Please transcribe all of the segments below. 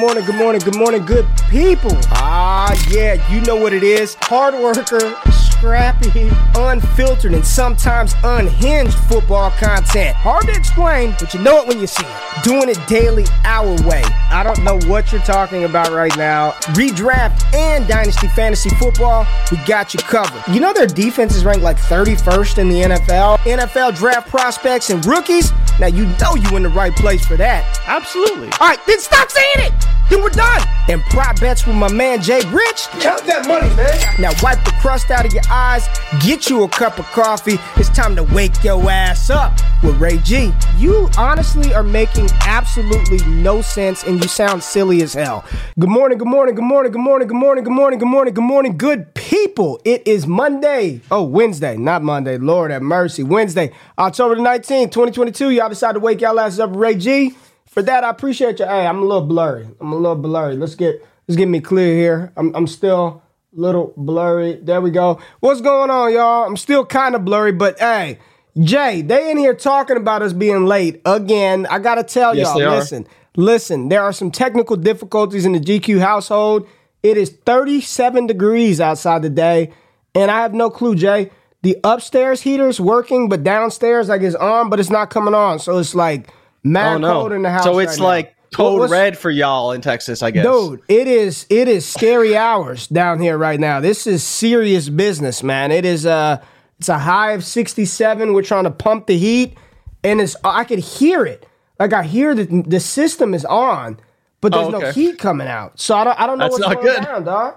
Morning, good morning, good morning, good morning, good people. Ah, yeah, you know what it is. Hard worker, scrappy, unfiltered, and sometimes unhinged football content. Hard to explain, but you know it when you see it. Doing it daily, our way. I don't know what you're talking about right now. Redraft and Dynasty Fantasy Football, we got you covered. You know their defense is ranked like 31st in the NFL. NFL draft prospects and rookies. Now you know you in the right place for that. Absolutely. All right, then stop saying it. Then we're done. And prop bets with my man Jay Rich. Count that money, man. Now wipe the crust out of your eyes. Get you a cup of coffee. It's time to wake your ass up with Ray G. You honestly are making absolutely no sense, and you sound silly as hell. Good morning. Good morning. Good morning. Good morning. Good morning. Good morning. Good morning. Good morning. Good people. It is Monday. Oh, Wednesday, not Monday. Lord have mercy. Wednesday, October the 19th, 2022. Y'all decided to wake y'all asses up with Ray G. For that, I appreciate you. Hey, I'm a little blurry. I'm a little blurry. Let's get let's get me clear here. I'm I'm still a little blurry. There we go. What's going on, y'all? I'm still kind of blurry, but hey, Jay, they in here talking about us being late again. I gotta tell Yes, y'all, listen, listen. There are some technical difficulties in the GQ household. It is 37 degrees outside today, and I have no clue, Jay. The upstairs heater's working, but downstairs like it's on, but it's not coming on. So it's like mad Oh no. cold in the house. so it's right like What- code what's- red for y'all in Texas, I guess. Dude, it is it is scary hours down here right now. This is serious business, man. It is uh it's a high of 67. We're trying to pump the heat and it's I could hear it. Like I hear that the system is on, but there's Oh, no heat coming out. So I don't I don't know That's what's going good. down, dog.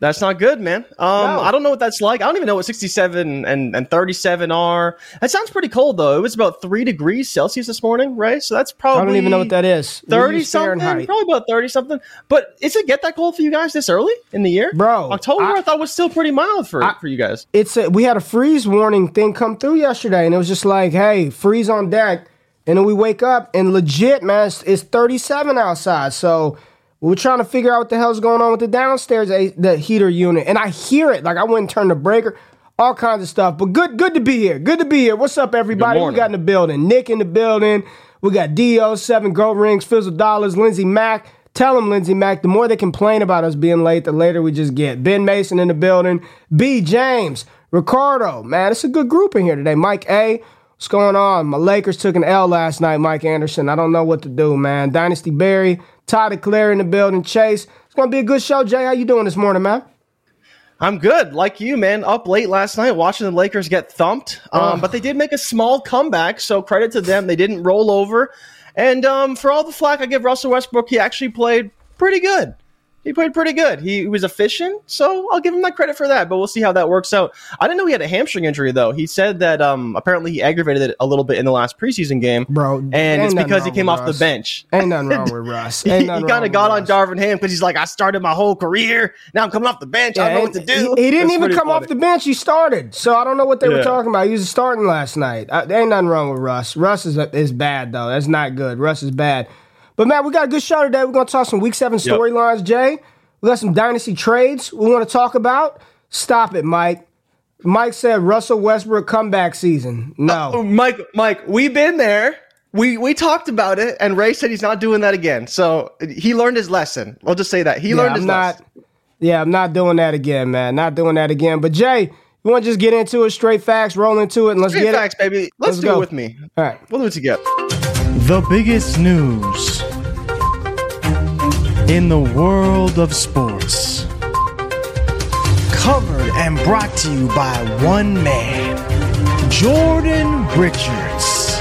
That's not good, man. Um, No. I don't know what that's like. I don't even know what 67 and, and 37 are. That sounds pretty cold, though. It was about three degrees Celsius this morning, right? So that's probably I don't even know what that is. 30 something, probably about 30 something. But is it get that cold for you guys this early in the year? Bro, October I, I- thought was still pretty mild for, I- for you guys. it's a, we had a freeze warning thing come through yesterday, and it was just like, hey, freeze on deck. And then we wake up, and legit, man, it's, it's 37 outside. So we're trying to figure out what the hell's going on with the downstairs a- the heater unit, and I hear it. Like I wouldn't turn the breaker, all kinds of stuff. But good, good to be here. Good to be here. What's up, everybody? We got in the building. Nick in the building. We got Do Seven Gold Rings, Fizzle Dollars, Lindsey Mack. Tell them, Lindsey Mack, the more they complain about us being late, the later we just get. Ben Mason in the building. B. James. Ricardo. Man, it's a good group in here today. Mike A. What's going on? My Lakers took an L last night, Mike Anderson. I don't know what to do, man. Dynasty Barry. Todd Eclair in the building. Chase. It's going to be a good show, Jay. How you doing this morning, man? I'm good, like you, man. Up late last night watching the Lakers get thumped, um, but they did make a small comeback. So credit to them; they didn't roll over. And um, for all the flack I give Russell Westbrook, he actually played pretty good. He played pretty good. He was efficient, so I'll give him that credit for that. But we'll see how that works out. I didn't know he had a hamstring injury though. He said that um, apparently he aggravated it a little bit in the last preseason game, Bro, and it's because he came off Russ. the bench. Ain't nothing wrong with Russ. He, wrong kind of got on Russ. Darvin Ham because he's like, I started my whole career. Now I'm coming off the bench. I don't know what to do. He, he didn't even come off the bench. He started. So I don't know what they were talking about. He was starting last night. There ain't nothing wrong with Russ. Russ is is bad though. That's not good. Russ is bad. But man, we got a good show today. We're gonna talk some Week Seven Yep. storylines. Jay, we got some dynasty trades we want to talk about. Stop it, Mike. Mike said Russell Westbrook comeback season. No. Uh, oh, Mike, Mike, we've been there. We we talked about it, and Ray said he's not doing that again. So he learned his lesson. I'll just say that he Yeah, learned I'm his not. lesson. Yeah, I'm not doing that again, man. Not doing that again. But Jay, you want to just get into it? Straight facts, roll into it, and let's Straight get facts, baby. Let's, Let's do go. it with me. All right. We'll do it together. The biggest news in the world of sports. Covered and brought to you by one man, Jordan Richards.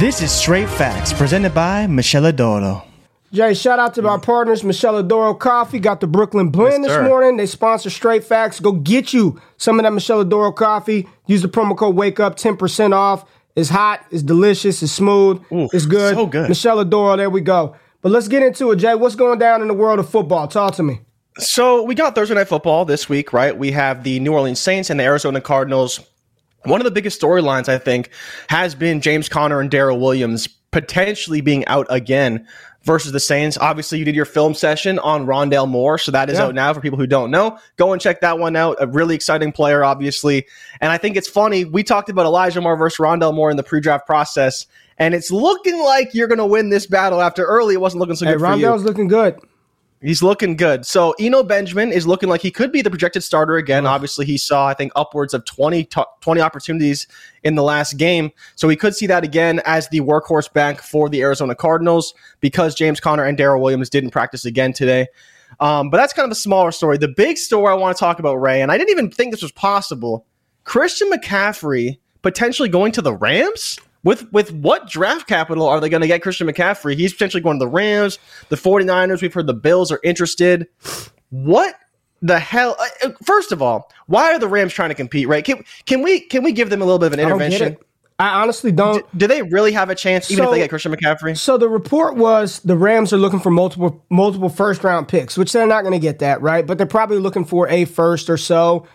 This is Straight Facts, presented by Miscela d'Oro. Jay, shout out to our partners, Miscela d'Oro Coffee. Got the Brooklyn Blend Yes, this sir. morning. They sponsor Straight Facts. Go get you some of that Miscela d'Oro Coffee. Use the promo code Wake Up, 10% off. It's hot, it's delicious, it's smooth, Ooh, it's good. so good. Miscela d'Oro, there we go. But let's get into it, Jay. What's going down in the world of football? Talk to me. So we got Thursday night football this week, right? We have the New Orleans Saints and the Arizona Cardinals. One of the biggest storylines, I think, has been James Conner and Darrel Williams potentially being out again versus the Saints. Obviously, you did your film session on Rondale Moore, so that is Yeah. out now for people who don't know. Go and check that one out. A really exciting player, obviously. And I think it's funny. We talked about Elijah Moore versus Rondale Moore in the pre-draft process, and it's looking like you're going to win this battle. After early, it wasn't looking so Hey, good for you. Rondale's looking good. He's looking good. So Eno Benjamin is looking like he could be the projected starter again. Obviously, he saw I think upwards of 20, to- 20 opportunities in the last game. So we could see that again as the workhorse back for the Arizona Cardinals because James Conner and Darrel Williams didn't practice again today. Um, but that's kind of a smaller story. The big story I want to talk about, Ray, and I didn't even think this was possible. Christian McCaffrey potentially going to the Rams? With with what draft capital are they going to get Christian McCaffrey? He's potentially going to the Rams, the 49ers. We've heard the Bills are interested. What the hell? uh, uh, First of all, why are the Rams trying to compete, right? Can, can we can we give them a little bit of an I don't get intervention? I honestly don't. Do they really have a chance, even So- if they get Christian McCaffrey? So the report was the Rams are looking for multiple multiple first round picks, which they're not going to get that, right? But they're probably looking for a first or so.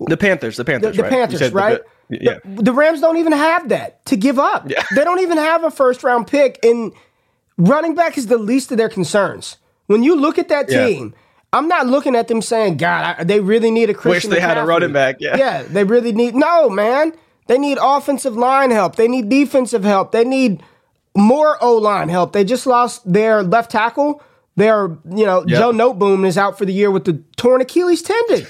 The Panthers, the The, Panthers, the right? Panthers, said the- right? Yeah. The, the Rams don't even have that to give up. Yeah. They don't even have a first round pick, and running back is the least of their concerns. When you look at that Yeah. team, I'm not looking at them saying, "God, I, they really need a Christian." Wish they had a running back, yeah. yeah, they really need. No, man, they need offensive line help. They need defensive help. They need more O line help. They just lost their left tackle. Their, you know, Yep. Joe Noteboom is out for the year with the torn Achilles tendon.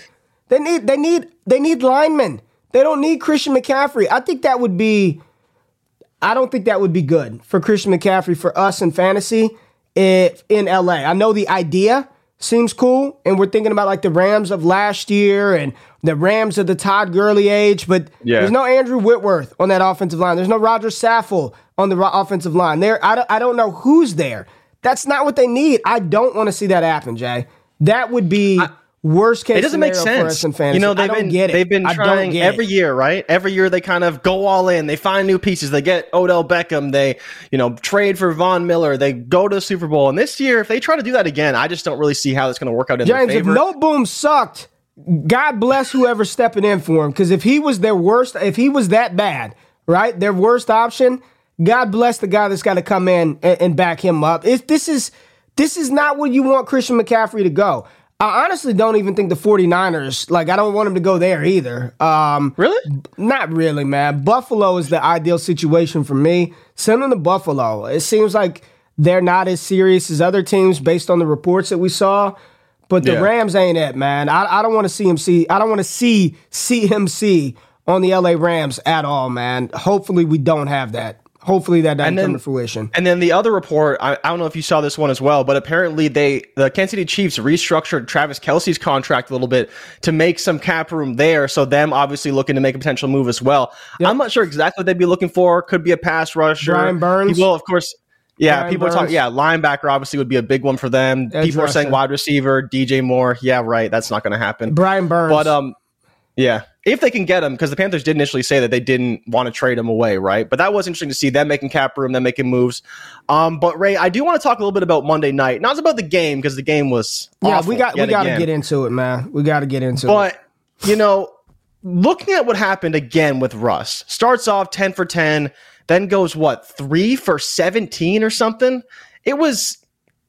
They need, they need, they need linemen. They don't need Christian McCaffrey. I think that would be. I don't think that would be good for Christian McCaffrey for us in fantasy if in LA. I know the idea seems cool, and we're thinking about like the Rams of last year and the Rams of the Todd Gurley age, but Yeah. there's no Andrew Whitworth on that offensive line. There's no Roger Saffold on the ro- offensive line. There, I don't, I don't know who's there. That's not what they need. I don't want to see that happen, Jay. That would be Worst case It doesn't make sense. You know, they've been get it. they've been trying every it. year, right? Every year they kind of go all in. They find new pieces. They get Odell Beckham. They, you know, trade for Von Miller. They go to the Super Bowl. And this year, if they try to do that again, I just don't really see how it's going to work out in James, if no boom sucked, God bless whoever's stepping in for him. Because if he was their worst, if he was that bad, right, their worst option, God bless the guy that's got to come in and, and back him up. If this is this is not where you want Christian McCaffrey to go. I honestly don't even think the 49ers, like I don't want them to go there either. Um really? not really, man. Buffalo is the ideal situation for me. Send them to Buffalo. It seems like they're not as serious as other teams based on the reports that we saw. But the Yeah. Rams ain't it, man. I, I don't want to see him see. I don't want to see CMC on the LA Rams at all, man. Hopefully we don't have that. Hopefully that doesn't then- come to fruition. And then the other report, I, I don't know if you saw this one as well, but apparently they the Kansas City Chiefs restructured Travis Kelce's contract a little bit to make some cap room there. So them obviously looking to make a potential move as well. I'm not sure exactly what they'd be looking for. Could be a pass rusher. Brian Burns? He will, of course. Yeah, Brian people are talking. Yeah, linebacker obviously would be a big one for them. Edge people are saying rusher. wide receiver, DJ Moore. Yeah, right. That's not going to happen. Brian Burns. But um, yeah, if they can get him, because the Panthers did initially say that they didn't want to trade him away, right? But that was interesting to see them making cap room, them making moves. Um, but Ray, I do want to talk a little bit about Monday night. Not about the game because the game was yeah, we got we got to get into it, man. We got to get into it. But you know, looking at what happened again with Russ, starts off ten for ten, then goes what three for seventeen or something. It was.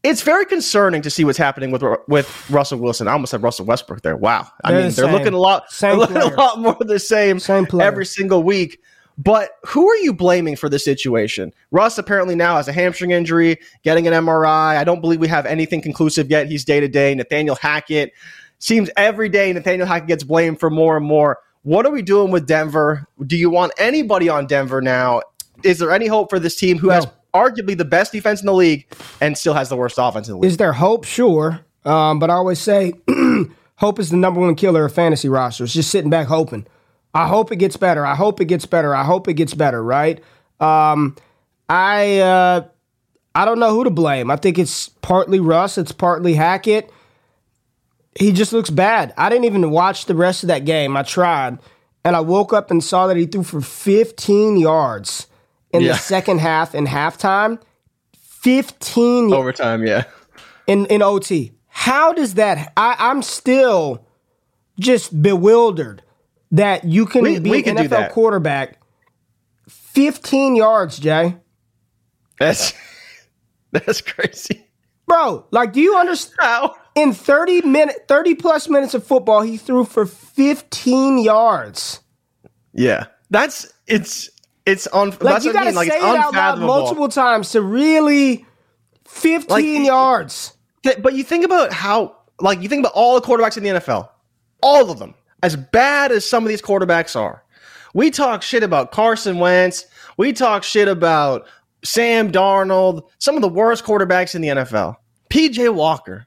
It's very concerning to see what's happening with with Russell Wilson. I almost said Russell Westbrook there. Wow, I They're mean the they're looking a lot, Same looking player. a lot more the same, Same player. every single week. But who are you blaming for this situation? Russ apparently now has a hamstring injury, getting an MRI. I don't believe we have anything conclusive yet. He's day to day. Nathaniel Hackett seems every day Nathaniel Hackett gets blamed for more and more. What are we doing with Denver? Do you want anybody on Denver now? Is there any hope for this team who has No. Arguably the best defense in the league and still has the worst offense in the league? Is there hope? Sure. Um, but I always say hope is the number one killer of fantasy rosters. Just sitting back hoping. I hope it gets better. I hope it gets better. I hope it gets better, right? Um, I uh, I don't know who to blame. I think it's partly Russ, it's partly Hackett. He just looks bad. I didn't even watch the rest of that game. I tried. And I woke up and saw that he threw for 15 yards in Yeah. the second half in halftime. 15 Overtime, yeah. in in OT. How does that? I, I'm still just bewildered that you can We- be we an NFL quarterback. 15 yards, Jay. That's that's crazy. Bro, like, do you understand? How? In 30 minute, 30 plus minutes of football, he threw for 15 yards. Yeah, that's it's it's on. Like, that's you gotta mean. Like say it out loud multiple times to really 15 Like, yards. Th- But you think about how, like, you think about all the quarterbacks in the NFL, all of them, as bad as some of these quarterbacks are. We talk shit about Carson Wentz. We talk shit about Sam Darnold, some of the worst quarterbacks in the NFL. PJ Walker.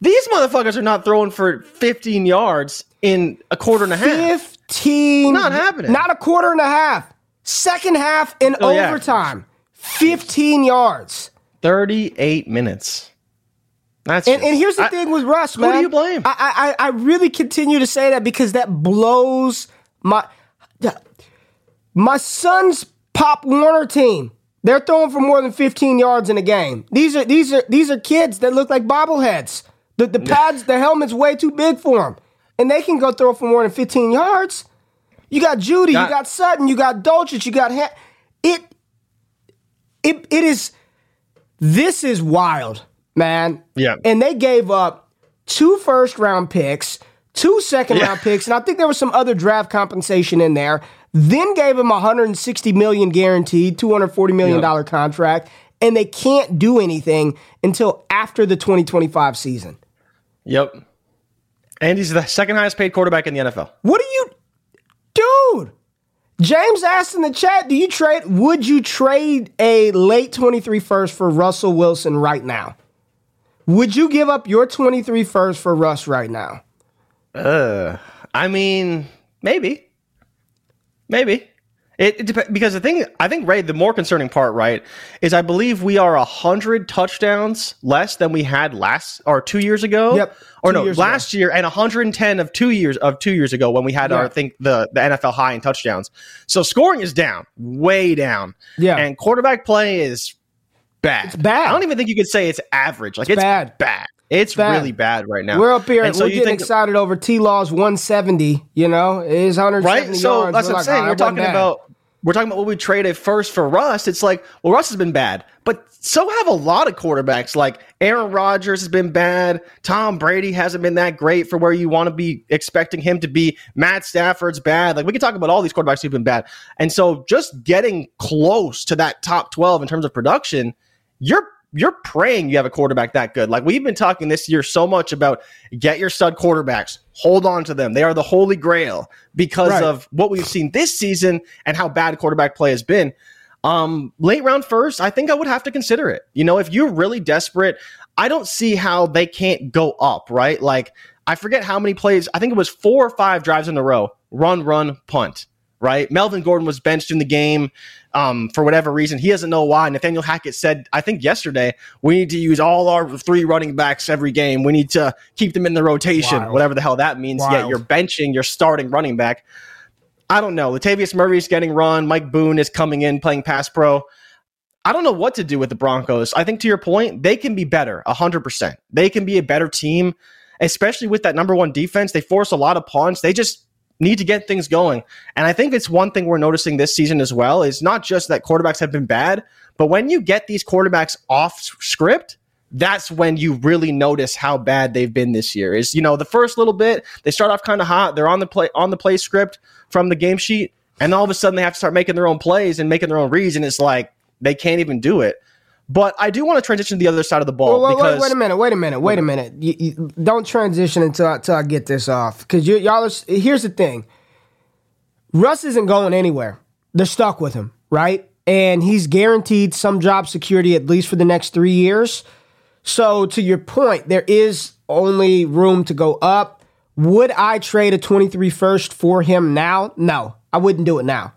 These motherfuckers are not throwing for 15 yards in a quarter and a half. 15. Not happening. Not a quarter and a half. Second half in Oh, yeah. overtime. 15 yards. 38 minutes. That's And, and here's the I- thing with Russ, man. who do you blame? I, I I really continue to say that because that blows my my son's Pop Warner team. They're throwing for more than 15 yards in a game. These are these are these are kids that look like bobbleheads. The the pads, the helmet's way too big for them, and they can go throw for more than 15 yards. You got Jeudy, you Got- Sutton, you got Dulcich, you got ha- it. It it is. This is wild, man. Yeah. And they gave up two first round picks, two second Yeah. round picks, and I think there was some other draft compensation in there. Then gave him 160 million guaranteed, 240 million dollar contract, and they can't do anything until after the 2025 season. Yep. And he's the second highest paid quarterback in the NFL. What are you, dude? James asked in the chat, do you trade, would you trade a late 23 first for Russell Wilson right now? Would you give up your 23 first for Russ right now? Uh, I mean, maybe, maybe. It, it dep- because the thing I think Ray, the more concerning part, right, is I believe we are a hundred touchdowns less than we had last or two years ago. Yep, Or two no, last year and 110 of two years of two years ago when we had our I think the the NFL high in touchdowns. So scoring is down, way down. Yeah. And quarterback play is bad. It's bad. I don't even think you could say it's average. Like It's it's, bad. bad. It's bad. really bad right now. We're up here. And so we're you getting think- excited over T Law's 170. You know, his 170 right? So yards. that's We're what I'm like, saying. "Oh, we're talking bad." about we're talking about what we traded first for Russ. It's like, well, Russ has been bad, but so have a lot of quarterbacks. Like Aaron Rodgers has been bad. Tom Brady hasn't been that great for where you want to be expecting him to be. Matt Stafford's bad. Like we can talk about all these quarterbacks who've been bad. And so just getting close to that top 12 in terms of production, you're you're praying you have a quarterback that good. Like we've been talking this year so much about get your stud quarterbacks, hold on to them. They are the holy grail because Right. of what we've seen this season and how bad quarterback play has been. Um, late round first, I think I would have to consider it. You know, if you're really desperate, I don't see how they can't go up, right? Like I forget how many plays, I think it was four or five drives in a row, run, run, punt, right? Melvin Gordon was benched in the game um, for whatever reason. He doesn't know why. Nathaniel Hackett said, I think yesterday, we need to use all our three running backs every game. We need to keep them in the rotation, Wild. whatever the hell that means. Yet you're benching your starting running back. I don't know. Latavius Murray's getting run. Mike Boone is coming in playing pass pro. I don't know what to do with the Broncos. I think to your point, they can be better, 100%. They can be a better team, especially with that number one defense. They force a lot of punts. They just need to get things going. And I think it's one thing we're noticing this season as well is not just that quarterbacks have been bad, but when you get these quarterbacks off script, that's when you really notice how bad they've been this year. Is you know the first little bit they start off kind of hot, they're on the play on the play script from the game sheet, and all of a sudden they have to start making their own plays and making their own reads, and it's like they can't even do it. But I do want to transition to the other side of the ball Well, wait, because wait, wait a minute. Wait a minute. Wait a minute. You, you, don't transition until I, until I get this off because you, y'all. Are, here's the thing. Russ isn't going anywhere. They're stuck with him, right? And he's guaranteed some job security at least for the next three years. So, to your point, there is only room to go up. Would I trade a 23 first for him now? No, I wouldn't do it now.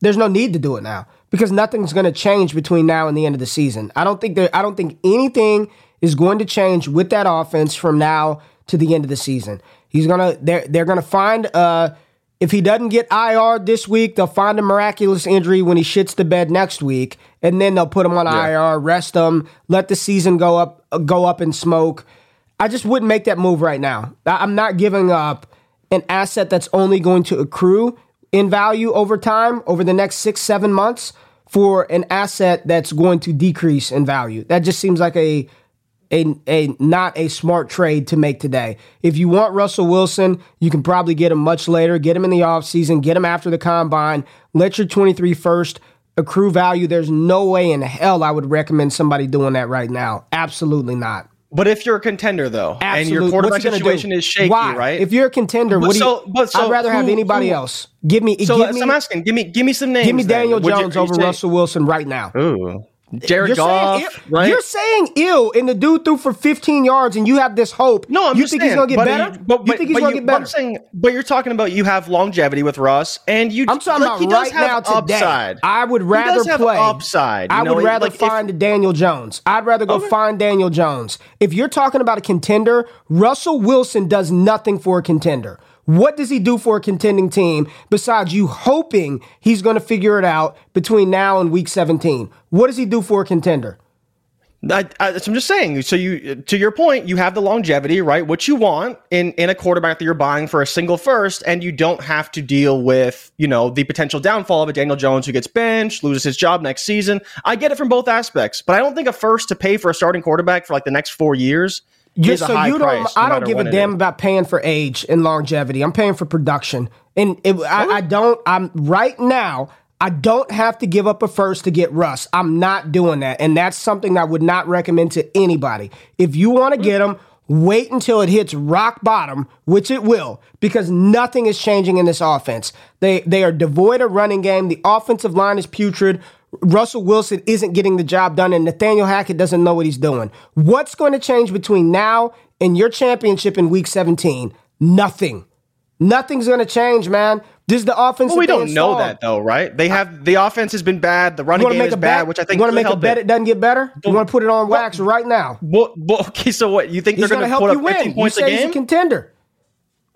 There's no need to do it now because nothing's going to change between now and the end of the season. I don't think there. I don't think anything is going to change with that offense from now to the end of the season. He's gonna. They're they're gonna find. Uh, if he doesn't get IR this week, they'll find a miraculous injury when he shits the bed next week, and then they'll put him on IR, rest him, let the season go up, go up in smoke. I just wouldn't make that move right now. I'm not giving up an asset that's only going to accrue in value over time, over the next six, seven months, for an asset that's going to decrease in value. That just seems like a a, a not a smart trade to make today. If you want Russell Wilson, you can probably get him much later. Get him in the offseason, get him after the combine, let your 23 first accrue value. There's no way in hell I would recommend somebody doing that right now. Absolutely not. But if you're a contender though, and your quarterback situation do? is shaky, Why? right? If you're a contender, But what do you? but so I'd rather have anybody who- else. Give me. so give me. I'm asking. Give me, give me some names. give me. Daniel you- Jones you over Russell Wilson right now. Ooh, Jared You're Goff, saying, ill, right? you're saying ill, and the dude threw for 15 yards, and you have this hope. No, I'm you just think saying, he's gonna get but better? You, but, you think he's gonna you- get better? I'm saying, but you're talking about you have longevity with Russ, and you. I'm talking like, he about does right now have today. Upside. I would He rather does have play upside. you I know, would rather like, find a Daniel Jones. I'd rather go Okay. find Daniel Jones. If you're talking about a contender, Russell Wilson does nothing for a contender. What does he do for a contending team besides you hoping he's going to figure it out between now and week 17? What does he do for a contender? I, I, I'm just saying. So you, to your point, you have the longevity, right? What you want in in a quarterback that you're buying for a single first, and you don't have to deal with, you know, the potential downfall of a Daniel Jones who gets benched, loses his job next season. I get it from both aspects, but I don't think a first to pay for a starting quarterback for like the next four years You- so you don't. price. no I don't give a damn about paying for age and longevity. I'm paying for production, and it, I, I don't. I'm right now. I don't have to give up a first to get Russ. I'm not doing that, and that's something I would not recommend to anybody. If you want to get him, wait until it hits rock bottom, which it will, because nothing is changing in this offense. They they are devoid of running game. The offensive line is putrid. Russell Wilson isn't getting the job done, and Nathaniel Hackett doesn't know what he's doing. What's going to change between now and your championship in week 17? Nothing. Nothing's going to change, man. This is the offense. Well, we don't know that though, right? They have the offense has been bad. The running You want to game is bad, which I think you want to make a bet it. it doesn't get better. You want to put it on wax right now. Well, well, okay, so what? You think He's they're going to help put you up 15 win. You points a say he's a contender.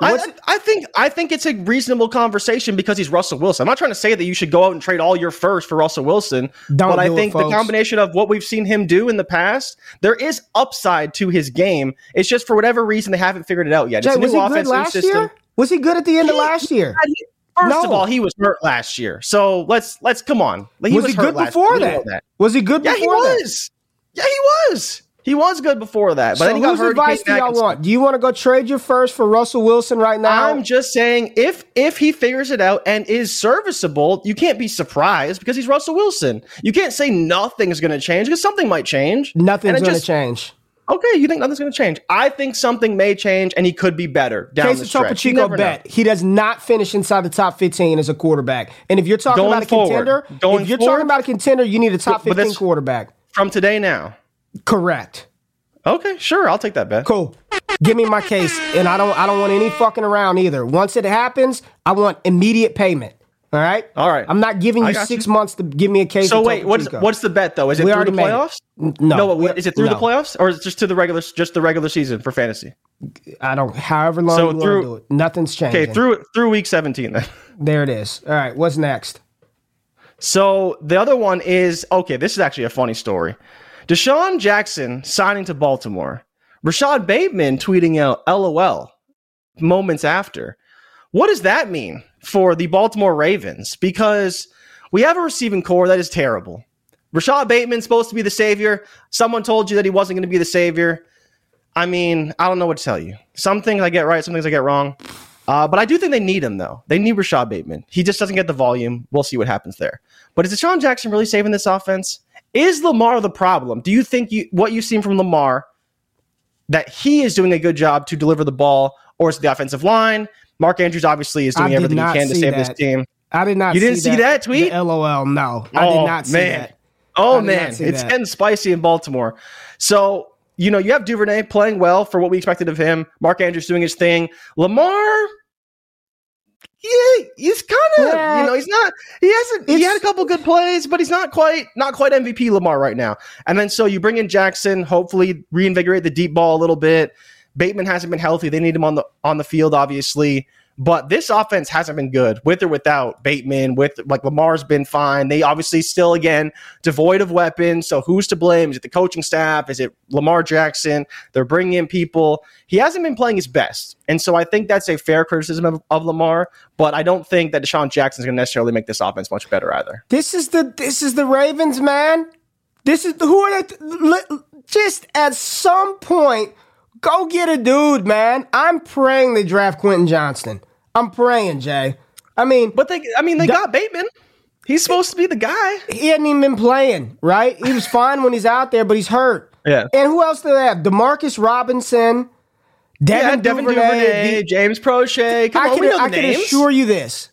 I, I think I think it's a reasonable conversation because he's Russell Wilson. I'm not trying to say that you should go out and trade all your first for Russell Wilson, but I do it, think the combination of what we've seen him do in the past, there is upside to his game. It's just for whatever reason they haven't figured it out yet. Jay, it's a was new he good offense, last system. year? Was he good at the end of last year? First of all, he was hurt last year, so let's let's come on. He was, he hurt good last before year. That? Was he good Yeah, he before that? was. Yeah, he was. He was good before that, but So then he got whose advice do y'all want? Do you want to go trade your first for Russell Wilson right now? I'm just saying, if if he figures it out and is serviceable, you can't be surprised because he's Russell Wilson. You can't say nothing's going to change because something might change. Nothing's going to change. Okay, you think nothing's going to change? I think something may change, and he could be better down Case the stretch. Topo never know. bet he does not finish inside the top 15 as a quarterback. And if you're talking Going about a forward. contender, if you're forward. talking about a contender, you need a top 15 quarterback. from today now. Correct. Okay, sure, I'll take that bet. Cool. Give me my case, and I don't. I don't want any fucking around either. Once it happens, I want immediate payment. All right. All right. I'm not giving you six you. months to give me a case. So wait, what's what's the bet though? Is it We through the made it. playoffs? No, No, is it through the playoffs or is it just to the regular just the regular season for fantasy? I don't. However long So you want through- to do it, nothing's changing. Okay, through through week 17 then. there it is. All right. What's next? So the other one is okay. This is actually a funny story. DeSean Jackson signing to Baltimore. Rashod Bateman tweeting out "LOL" moments after. What does that mean for the Baltimore Ravens? Because we have a receiving corps that is terrible. Rashod Bateman's supposed to be the savior. Someone told you that he wasn't going to be the savior. I mean, I don't know what to tell you. Some things I get right, some things I get wrong. Uh, but I do think they need him, though. They need Rashad Bateman. He just doesn't get the volume. We'll see what happens there. But is DeSean Jackson really saving this offense? Is Lamar the problem? Do you think you what you've seen from Lamar that he is doing a good job to deliver the ball, or is it the offensive line? Mark Andrews obviously is doing everything he can to save that. team. I did not. You didn't see that tweet? The LOL. No, I Oh, did not see man. that. Oh I did not man, it's that. getting spicy in Baltimore. So you know you have Duvernay playing well for what we expected of him. Mark Andrews doing his thing. Lamar, yeah, he's kind of Yeah. you know he's not. He hasn't. He had a couple good plays, but he's not quite not quite MVP Lamar right now. And then so you bring in Jackson, hopefully reinvigorate the deep ball a little bit. Bateman hasn't been healthy. They need him on the on the field, obviously. But this offense hasn't been good with or without Bateman. With like Lamar's been fine. They obviously still again devoid of weapons. So who's to blame? Is it the coaching staff? Is it Lamar Jackson? They're bringing in people. He hasn't been playing his best, and so I think that's a fair criticism of, of Lamar. But I don't think that DeSean Jackson is going to necessarily make this offense much better either. This is the this is the Ravens, man. This is the, who are they? Just at some point, go get a dude, man. I'm praying they draft Quentin Johnston. I'm praying, Jay. I mean, But they, I mean, they got Bateman. He's supposed to be the guy. he hadn't even been playing, right? He was fine when he's out there, but he's hurt. Yeah. And who else do they have? Demarcus Robinson, Devin, Yeah, Devin Duvernay. Duvernay, the- James Proche. Come I on, can, we know the can names. assure you this.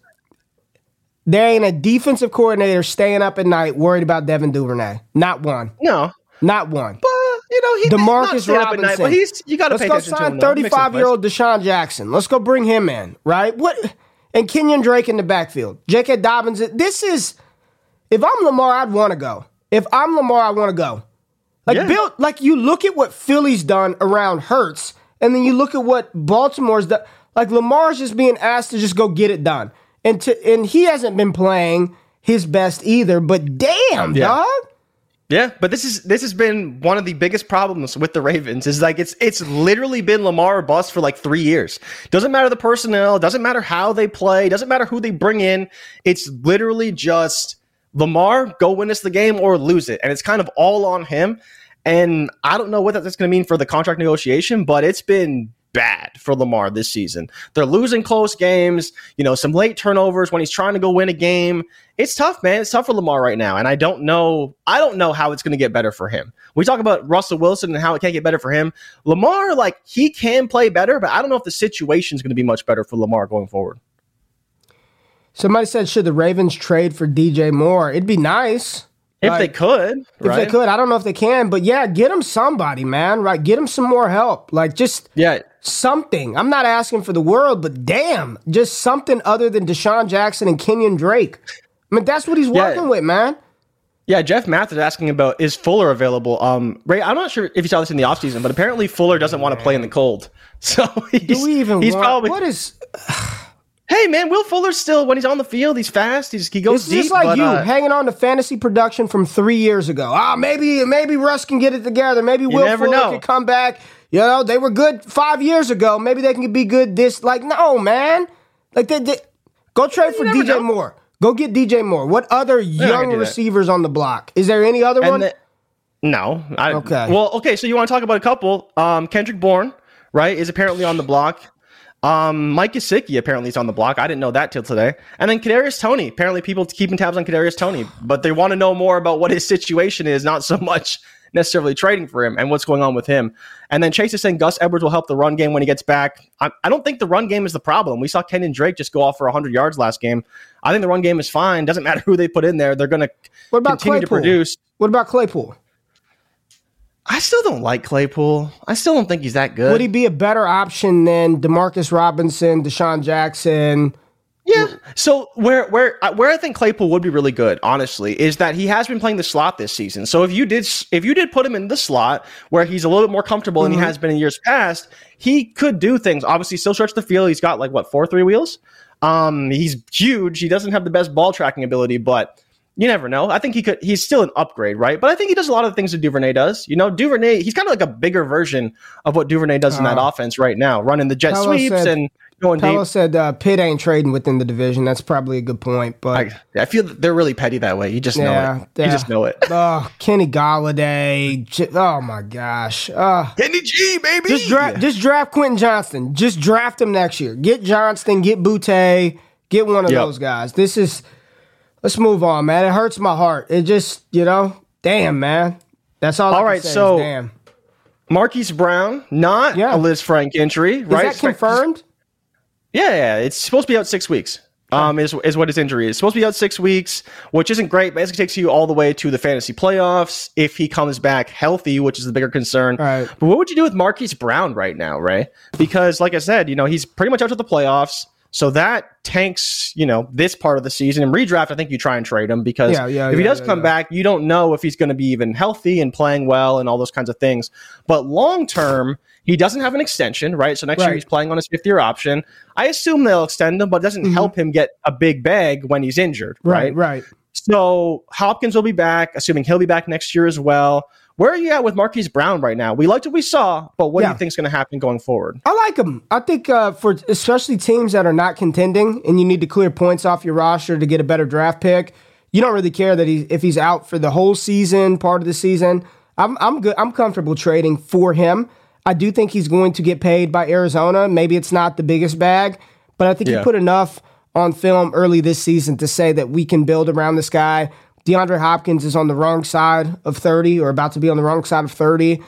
There ain't a defensive coordinator staying up at night worried about Devin Duvernay. Not one. no, Not one. but you know he Demarcus not staying up Robinson. night, but he's you got to pay go attention sign him. though. He makes some 35 year old DeSean Jackson. Let's go bring him in, right? What? And Kenyon Drake in the backfield. J.K. Dobbins. This is. If I'm Lamar, I'd want to go. If I'm Lamar, I want to go. Like Yeah. Bill, like you look at what Philly's done around Hurts, and then you look at what Baltimore's done. Like Lamar's just being asked to just go get it done, and to and he hasn't been playing his best either. But damn, Yeah. dog. Yeah, but this is this has been one of the biggest problems with the Ravens is like it's it's literally been Lamar bust for like three years. Doesn't matter the personnel, doesn't matter how they play, doesn't matter who they bring in. It's literally just Lamar go win us the game or lose it, and it's kind of all on him. And I don't know what that's going to mean for the contract negotiation, but it's been bad for Lamar this season. They're losing close games, you know, some late turnovers when he's trying to go win a game. It's tough, man. It's tough for Lamar right now. And I don't know, I don't know how it's going to get better for him. We talk about Russell Wilson and how it can't get better for him. Lamar, like, he can play better, but I don't know if the situation is going to be much better for Lamar going forward. Somebody said, should the Ravens trade for DJ Moore? It'd be nice. If Like, they could, If right? they could, I don't know if they can, but yeah, get him somebody, man. Right, get him some more help. Like just Yeah. something. I'm not asking for the world, but damn, just something other than DeSean Jackson and Kenyon Drake. I mean, that's what he's Yeah. working with, man. Yeah, Jeff Math is asking about is Fuller available? Um, Ray, I'm not sure if you saw this in the offseason, but apparently Fuller doesn't want to play in the cold. So he's, Do we even he's want, probably what is Hey man, Will Fuller's still when he's on the field, he's fast, he's he goes It's deep. just like but, you uh, hanging on to fantasy production from three years ago. Ah, maybe maybe Russ can get it together. Maybe Will Fuller know. can come back. You know, they were good five years ago. Maybe they can be good this. Like, no, man. Like they, they go trade for DJ know. Moore. Go get DJ Moore. What other young receivers on the block? Is there any other and one? the- no, I, Okay. Well, okay, so you want to talk about a couple? Um, Kendrick Bourne, right, is apparently on the block. Um, Mike Gesicki apparently is on the block. I didn't know that till today. And then Kadarius Toney. Apparently, people keeping tabs on Kadarius Toney, but they want to know more about what his situation is, not so much necessarily trading for him and what's going on with him. And then Chase is saying Gus Edwards will help the run game when he gets back. I, I don't think the run game is the problem. We saw Kenyon Drake just go off for 100 yards last game. I think the run game is fine. Doesn't matter who they put in there. They're going to continue to produce. what about Claypool? I still don't like Claypool. I still don't think he's that good. Would he be a better option than Demarcus Robinson, DeSean Jackson? Yeah. So where where uh, where I think Claypool would be really good, honestly, is that he has been playing the slot this season. So if you did if you did put him in the slot where he's a little bit more comfortable than he has been in years past, he could do things. Obviously, still stretch the field. He's got like what four three wheels. Um, he's huge. He doesn't have the best ball tracking ability, but you never know. I think he could. He's still an upgrade, right? But I think he does a lot of the things that Duvernay does. You know, Duvernay. He's kind of like a bigger version of what Duvernay does in that offense right now, running the jet Pello sweeps said- and going deep. Pello said uh, Pitt ain't trading within the division. That's probably a good point, but I, I feel that they're really petty that way. You just know it. yeah. You just know it. Oh, Kenny Golladay. J- Oh my gosh. Uh, Kenny G, baby. just draft just draft Quentin Johnston. Just draft him next year. Get Johnston, get Boutte, get one of Yep. those guys. This is let's move on, man. It hurts my heart. It just, you know, damn, man. That's all, I All right, is so- damn. Marquise Brown, not Yeah. a Lisfranc injury, Is right? that confirmed? Yeah, yeah. It's supposed to be out six weeks. Um, is is what his injury is. Supposed to be out six weeks, which isn't great. Basically takes you all the way to the fantasy playoffs if he comes back healthy, which is the bigger concern. Right. But what would you do with Marquise Brown right now, Ray? Because like I said, you know, he's pretty much out to the playoffs. So that tanks, you know, this part of the season. And redraft, I think you try and trade him because Yeah, yeah, if he yeah, does come back, you don't know if he's going to be even healthy and playing well and all those kinds of things. But long term, he doesn't have an extension, right? So next year he's playing on his fifth year option. I assume they'll extend him, but it doesn't help him get a big bag when he's injured, right? Mm-hmm. Right, right. So Hopkins will be back, assuming he'll be back next year as well. Where are you at with Marquise Brown right now? We liked what we saw, but what do you think is going to happen going forward? I like him. I think uh, for especially teams that are not contending and you need to clear points off your roster to get a better draft pick. You don't really care that he if he's out for the whole season, part of the season. I'm I'm good. I'm comfortable trading for him. I do think he's going to get paid by Arizona. Maybe it's not the biggest bag, but I think Yeah. he put enough on film early this season to say that we can build around this guy. DeAndre Hopkins is on the wrong side of 30 or about to be on the wrong side of 30.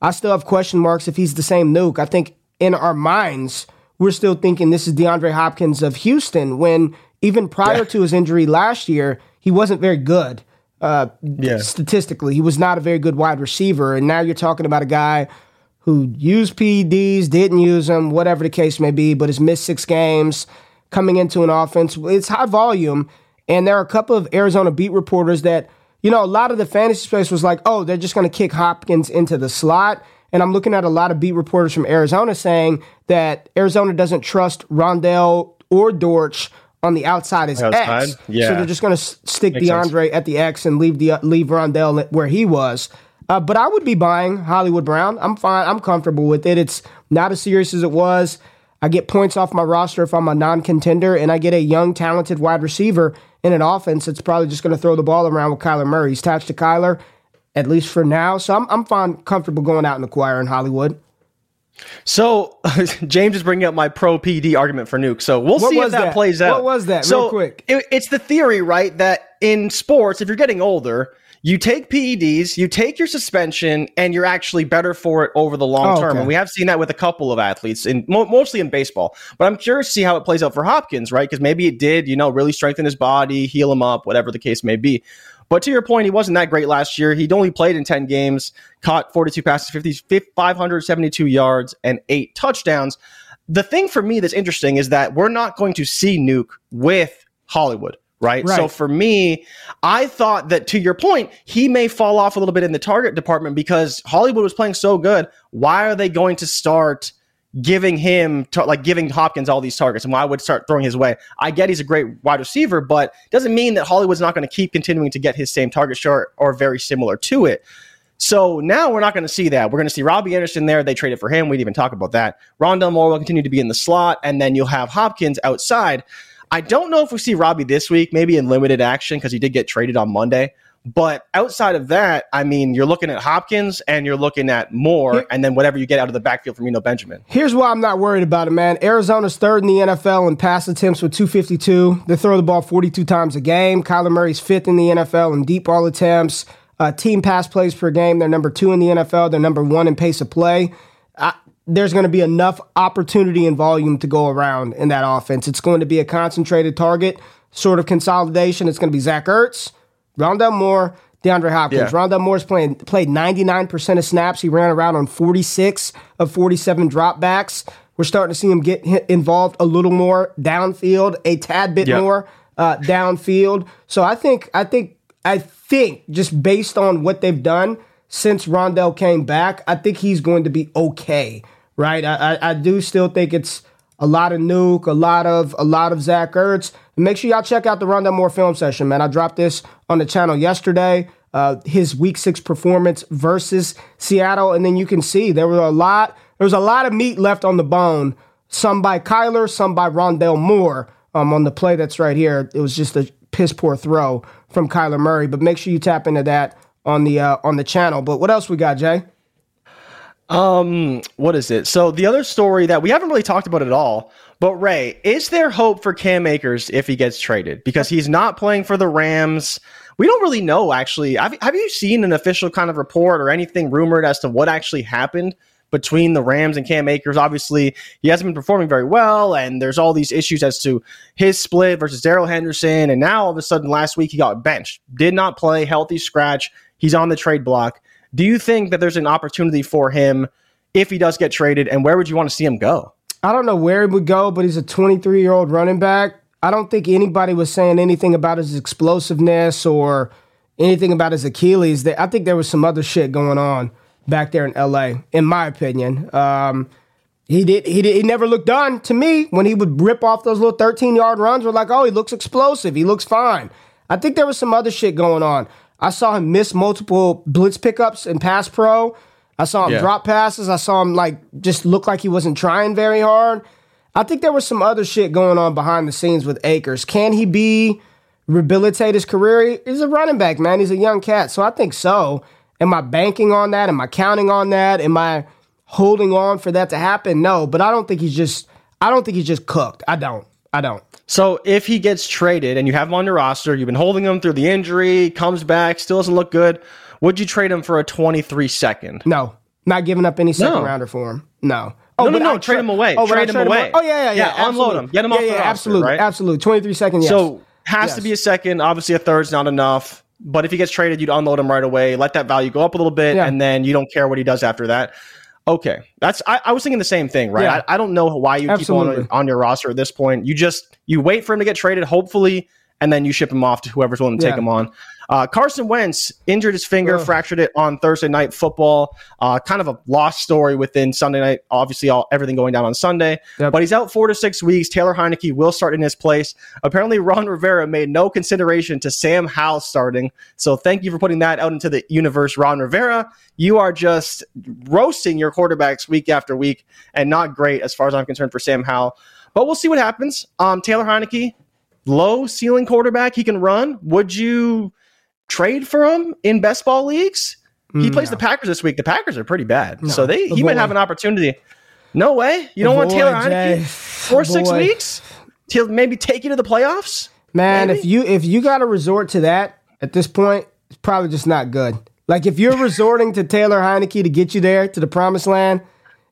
I still have question marks if he's the same nuke. I think in our minds, we're still thinking this is DeAndre Hopkins of Houston when even prior to his injury last year, he wasn't very good. Uh, Yeah. Statistically, he was not a very good wide receiver. And now you're talking about a guy who used PEDs, didn't use them, whatever the case may be, but has missed six games coming into an offense. It's high volume. And there are a couple of Arizona beat reporters that, you know, a lot of the fantasy space was like, oh, they're just going to kick Hopkins into the slot. And I'm looking at a lot of beat reporters from Arizona saying that Arizona doesn't trust Rondale or Dortch on the outside as Outside? X. Yeah. So they're just going to stick Makes sense. DeAndre at the X and leave the leave Rondale where he was. Uh, but I would be buying Hollywood Brown. I'm fine. I'm comfortable with it. It's not as serious as it was. I get points off my roster if I'm a non-contender, and I get a young, talented wide receiver in an offense that's probably just going to throw the ball around with Kyler Murray. He's attached to Kyler, at least for now. So I'm I'm fine, comfortable going out and acquiring Hollywood. So James is bringing up my pro PD argument for Nuke. So we'll What see if that, that? plays out. What was that? So Real quick. it- it's the theory, right? That in sports, if you're getting older, you take PEDs, you take your suspension, and you're actually better for it over the long Oh, term. okay. And we have seen that with a couple of athletes, in mo- mostly in baseball. But I'm curious to see how it plays out for Hopkins, right? Because maybe it did, you know, really strengthen his body, heal him up, whatever the case may be. But to your point, he wasn't that great last year. He'd only played in 10 games, caught 42 passes, 50, 572 yards, and eight touchdowns. The thing for me that's interesting is that we're not going to see Nuke with Hollywood. Right? Right. So for me, I thought that to your point, he may fall off a little bit in the target department because Hollywood was playing so good. Why are they going to start giving him to, like giving Hopkins all these targets and why would start throwing his way. I get he's a great wide receiver, but doesn't mean that Hollywood's not going to keep continuing to get his same target share or very similar to it. So now we're not going to see that. We're going to see Robbie Anderson there. They traded for him. We didn't even talk about that. Rondale Moore will continue to be in the slot, and then you'll have Hopkins outside. I don't know if we see Robbie this week, maybe in limited action because he did get traded on Monday. But outside of that, I mean, you're looking at Hopkins and you're looking at Moore, Here- and then whatever you get out of the backfield from Eno Benjamin. Here's why I'm not worried about it, man. Arizona's third in the NFL in pass attempts with 252. They throw the ball 42 times a game. Kyler Murray's fifth in the NFL in deep ball attempts. Uh, team pass plays per game. They're number two in the NFL. They're number one in pace of play. I, there's going to be enough opportunity and volume to go around in that offense. It's going to be a concentrated target sort of consolidation. It's going to be Zach Ertz, Rondale Moore, DeAndre Hopkins. Yeah. Rondale Moore's playing played 99% of snaps. He ran around on 46 of 47 dropbacks. We're starting to see him get involved a little more downfield, a tad bit Yeah. more uh, downfield. So I think I think I think just based on what they've done since Rondale came back, I think he's going to be okay. Right? I, I, I do still think it's a lot of Nuke, a lot of a lot of Zach Ertz. Make sure y'all check out the Rondale Moore film session, man. I dropped this on the channel yesterday. Uh, his Week Six performance versus Seattle, and then you can see there was a lot. There was a lot of meat left on the bone. Some by Kyler, some by Rondale Moore. Um, on the play that's right here, it was just a piss poor throw from Kyler Murray. But make sure you tap into that on the uh, on the channel. But what else we got, Jay? Um, what is it? So the other story that we haven't really talked about at all, but Ray, is there hope for Cam Akers if he gets traded? Because he's not playing for the Rams. We don't really know actually. Have, have you seen an official kind of report or anything rumored as to what actually happened between the Rams and Cam Akers? Obviously, he hasn't been performing very well, and there's all these issues as to his split versus Darrell Henderson. And now all of a sudden, last week he got benched, did not play, healthy scratch. He's on the trade block. Do you think that there's an opportunity for him if he does get traded, and where would you want to see him go? I don't know where he would go, but he's a 23 year old running back. I don't think anybody was saying anything about his explosiveness or anything about his Achilles. I think there was some other shit going on back there in LA, in my opinion. Um, he did. He did. He never looked done to me when he would rip off those little 13 yard runs. We're like, oh, he looks explosive. He looks fine. I think there was some other shit going on. I saw him miss multiple blitz pickups in pass pro. I saw him Yeah. drop passes. I saw him like just look like he wasn't trying very hard. I think there was some other shit going on behind the scenes with Akers. Can he be rehabilitate his career? He's a running back, man. He's a young cat, so I think so. Am I banking on that? Am I counting on that? Am I holding on for that to happen? No, but I don't think he's just. I don't think he's just cooked. I don't. I don't. So if he gets traded and you have him on your roster, you've been holding him through the injury, comes back, still doesn't look good. Would you trade him for a 23 second? No, not giving up any second No. rounder for him. No. Oh, No, no, no, I trade him away. Oh, Trade him away. Oh yeah, yeah, yeah. Yeah, unload him. Get him off yeah, the yeah, roster, absolutely, right? absolutely. Twenty three second. Yes. So has Yes. to be a second. Obviously, a third's not enough. But if he gets traded, you'd unload him right away, let that value go up a little bit, Yeah. and then you don't care what he does after that. Okay, that's I, I was thinking the same thing, right? Yeah. I, I don't know why you keep Absolutely. him on, on your roster at this point. You just you wait for him to get traded, hopefully, and then you ship him off to whoever's willing to take him on. Uh, Carson Wentz injured his finger, fractured it on Thursday night football. Uh, kind of a lost story within Sunday night. Obviously, all everything going down on Sunday, Yep. but he's out four to six weeks. Taylor Heinicke will start in his place. Apparently, Ron Rivera made no consideration to Sam Howell starting. So, thank you for putting that out into the universe, Ron Rivera. You are just roasting your quarterbacks week after week, and not great as far as I'm concerned for Sam Howell. But we'll see what happens. Um, Taylor Heinicke, low ceiling quarterback, he can run. Would you trade for him in best ball leagues? He mm, plays the Packers this week. The Packers are pretty bad, so they he might have an opportunity. No way. You don't want Taylor Heinicke for six weeks to maybe take you to the playoffs. Man, Maybe? if you if you got to resort to that at this point, it's probably just not good. Like if you're resorting to Taylor Heinicke to get you there to the promised land,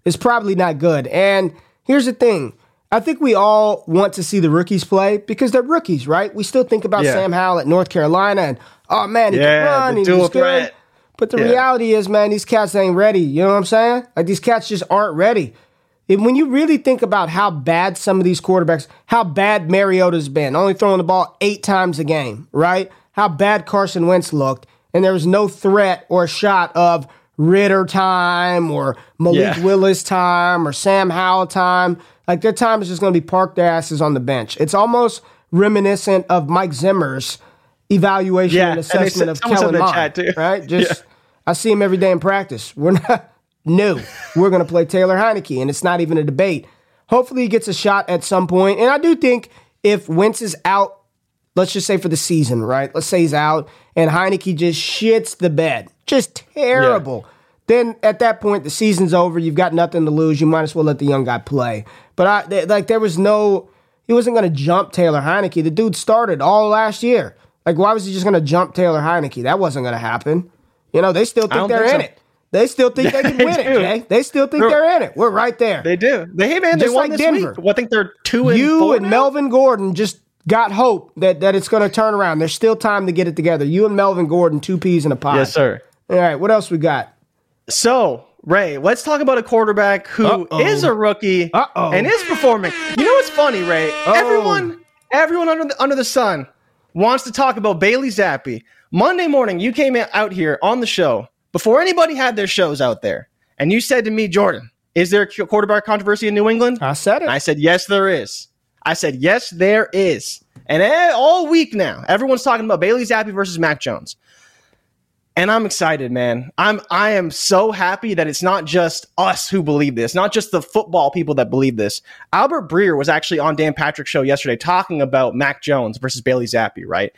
it's probably not good. And here's the thing: I think we all want to see the rookies play because they're rookies, right? We still think about Yeah. Sam Howell at North Carolina and oh man, he Yeah, can run, the he dual was good. threat. But the Yeah. reality is, man, these cats ain't ready. You know what I'm saying? Like these cats just aren't ready. And when you really think about how bad some of these quarterbacks, how bad Mariota's been, only throwing the ball eight times a game, right? How bad Carson Wentz looked, and there was no threat or shot of Ridder time or Malik Yeah. Willis time or Sam Howell time. Like their time is just going to be parked their asses on the bench. It's almost reminiscent of Mike Zimmer's evaluation Yeah, and and assessment said- of Kellen Mond, right? Just Yeah. I see him every day in practice. We're not no. We're going to play Taylor Heinicke, and it's not even a debate. Hopefully, he gets a shot at some point. And I do think if Wentz is out, let's just say for the season, right? Let's say he's out, and Heinicke just shits the bed, just terrible. Then at that point, the season's over. You've got nothing to lose. You might as well let the young guy play. But I th- like there was no. He wasn't going to jump Taylor Heinicke. The dude started all last year. Like, why was he just going to jump Taylor Heinicke? That wasn't going to happen. You know, they still think they're think in so. it. They still think they can They win it. Jay. They still think They're- they're in it. We're right there. They do. They hey man, they Just won like this Denver. week. Well, I think they're two and you and now? Melvin Gordon just got hope that, that it's going to turn around. There's still time to get it together. You and Melvin Gordon, two peas in a pod. Yes, sir. All right, what else we got? So, Ray, let's talk about a quarterback who is Uh-oh. a rookie Uh-oh. and is performing. You know what's funny, Ray? Oh. Everyone, everyone under the, under the sun wants to talk about Bailey Zappe. Monday morning, you came out here on the show before anybody had their shows out there, and you said to me, Jordan, is there a quarterback controversy in New England? I said it. And I said, yes, there is. I said, yes, there is. And eh, all week now, everyone's talking about Bailey Zappe versus Mac Jones. And I'm excited, man. I'm I am so happy that it's not just us who believe this, not just the football people that believe this. Albert Breer was actually on Dan Patrick's show yesterday talking about Mac Jones versus Bailey Zappe, right?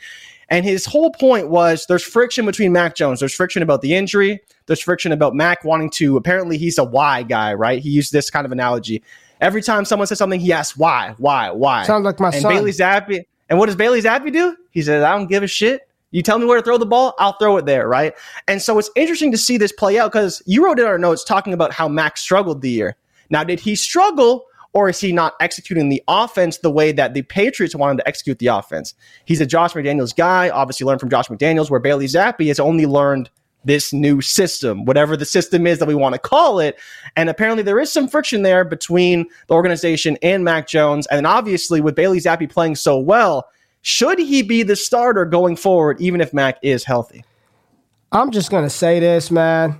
And his whole point was there's friction between Mac Jones. There's friction about the injury. There's friction about Mac wanting to. Apparently, he's a why guy, right? He used this kind of analogy. Every time someone says something, he asks why, why, why. Sounds like my and son. Bailey Zappe. And what does Bailey Zappe do? He says, I don't give a shit. You tell me where to throw the ball, I'll throw it there, right? And so it's interesting to see this play out because you wrote in our notes talking about how Mac struggled the year. Now, did he struggle or is he not executing the offense the way that the Patriots wanted to execute the offense? He's a Josh McDaniels guy, obviously learned from Josh McDaniels, where Bailey Zappe has only learned this new system, whatever the system is that we want to call it. And apparently there is some friction there between the organization and Mac Jones. And obviously with Bailey Zappe playing so well, should he be the starter going forward, even if Mac is healthy? I'm just gonna say this, man.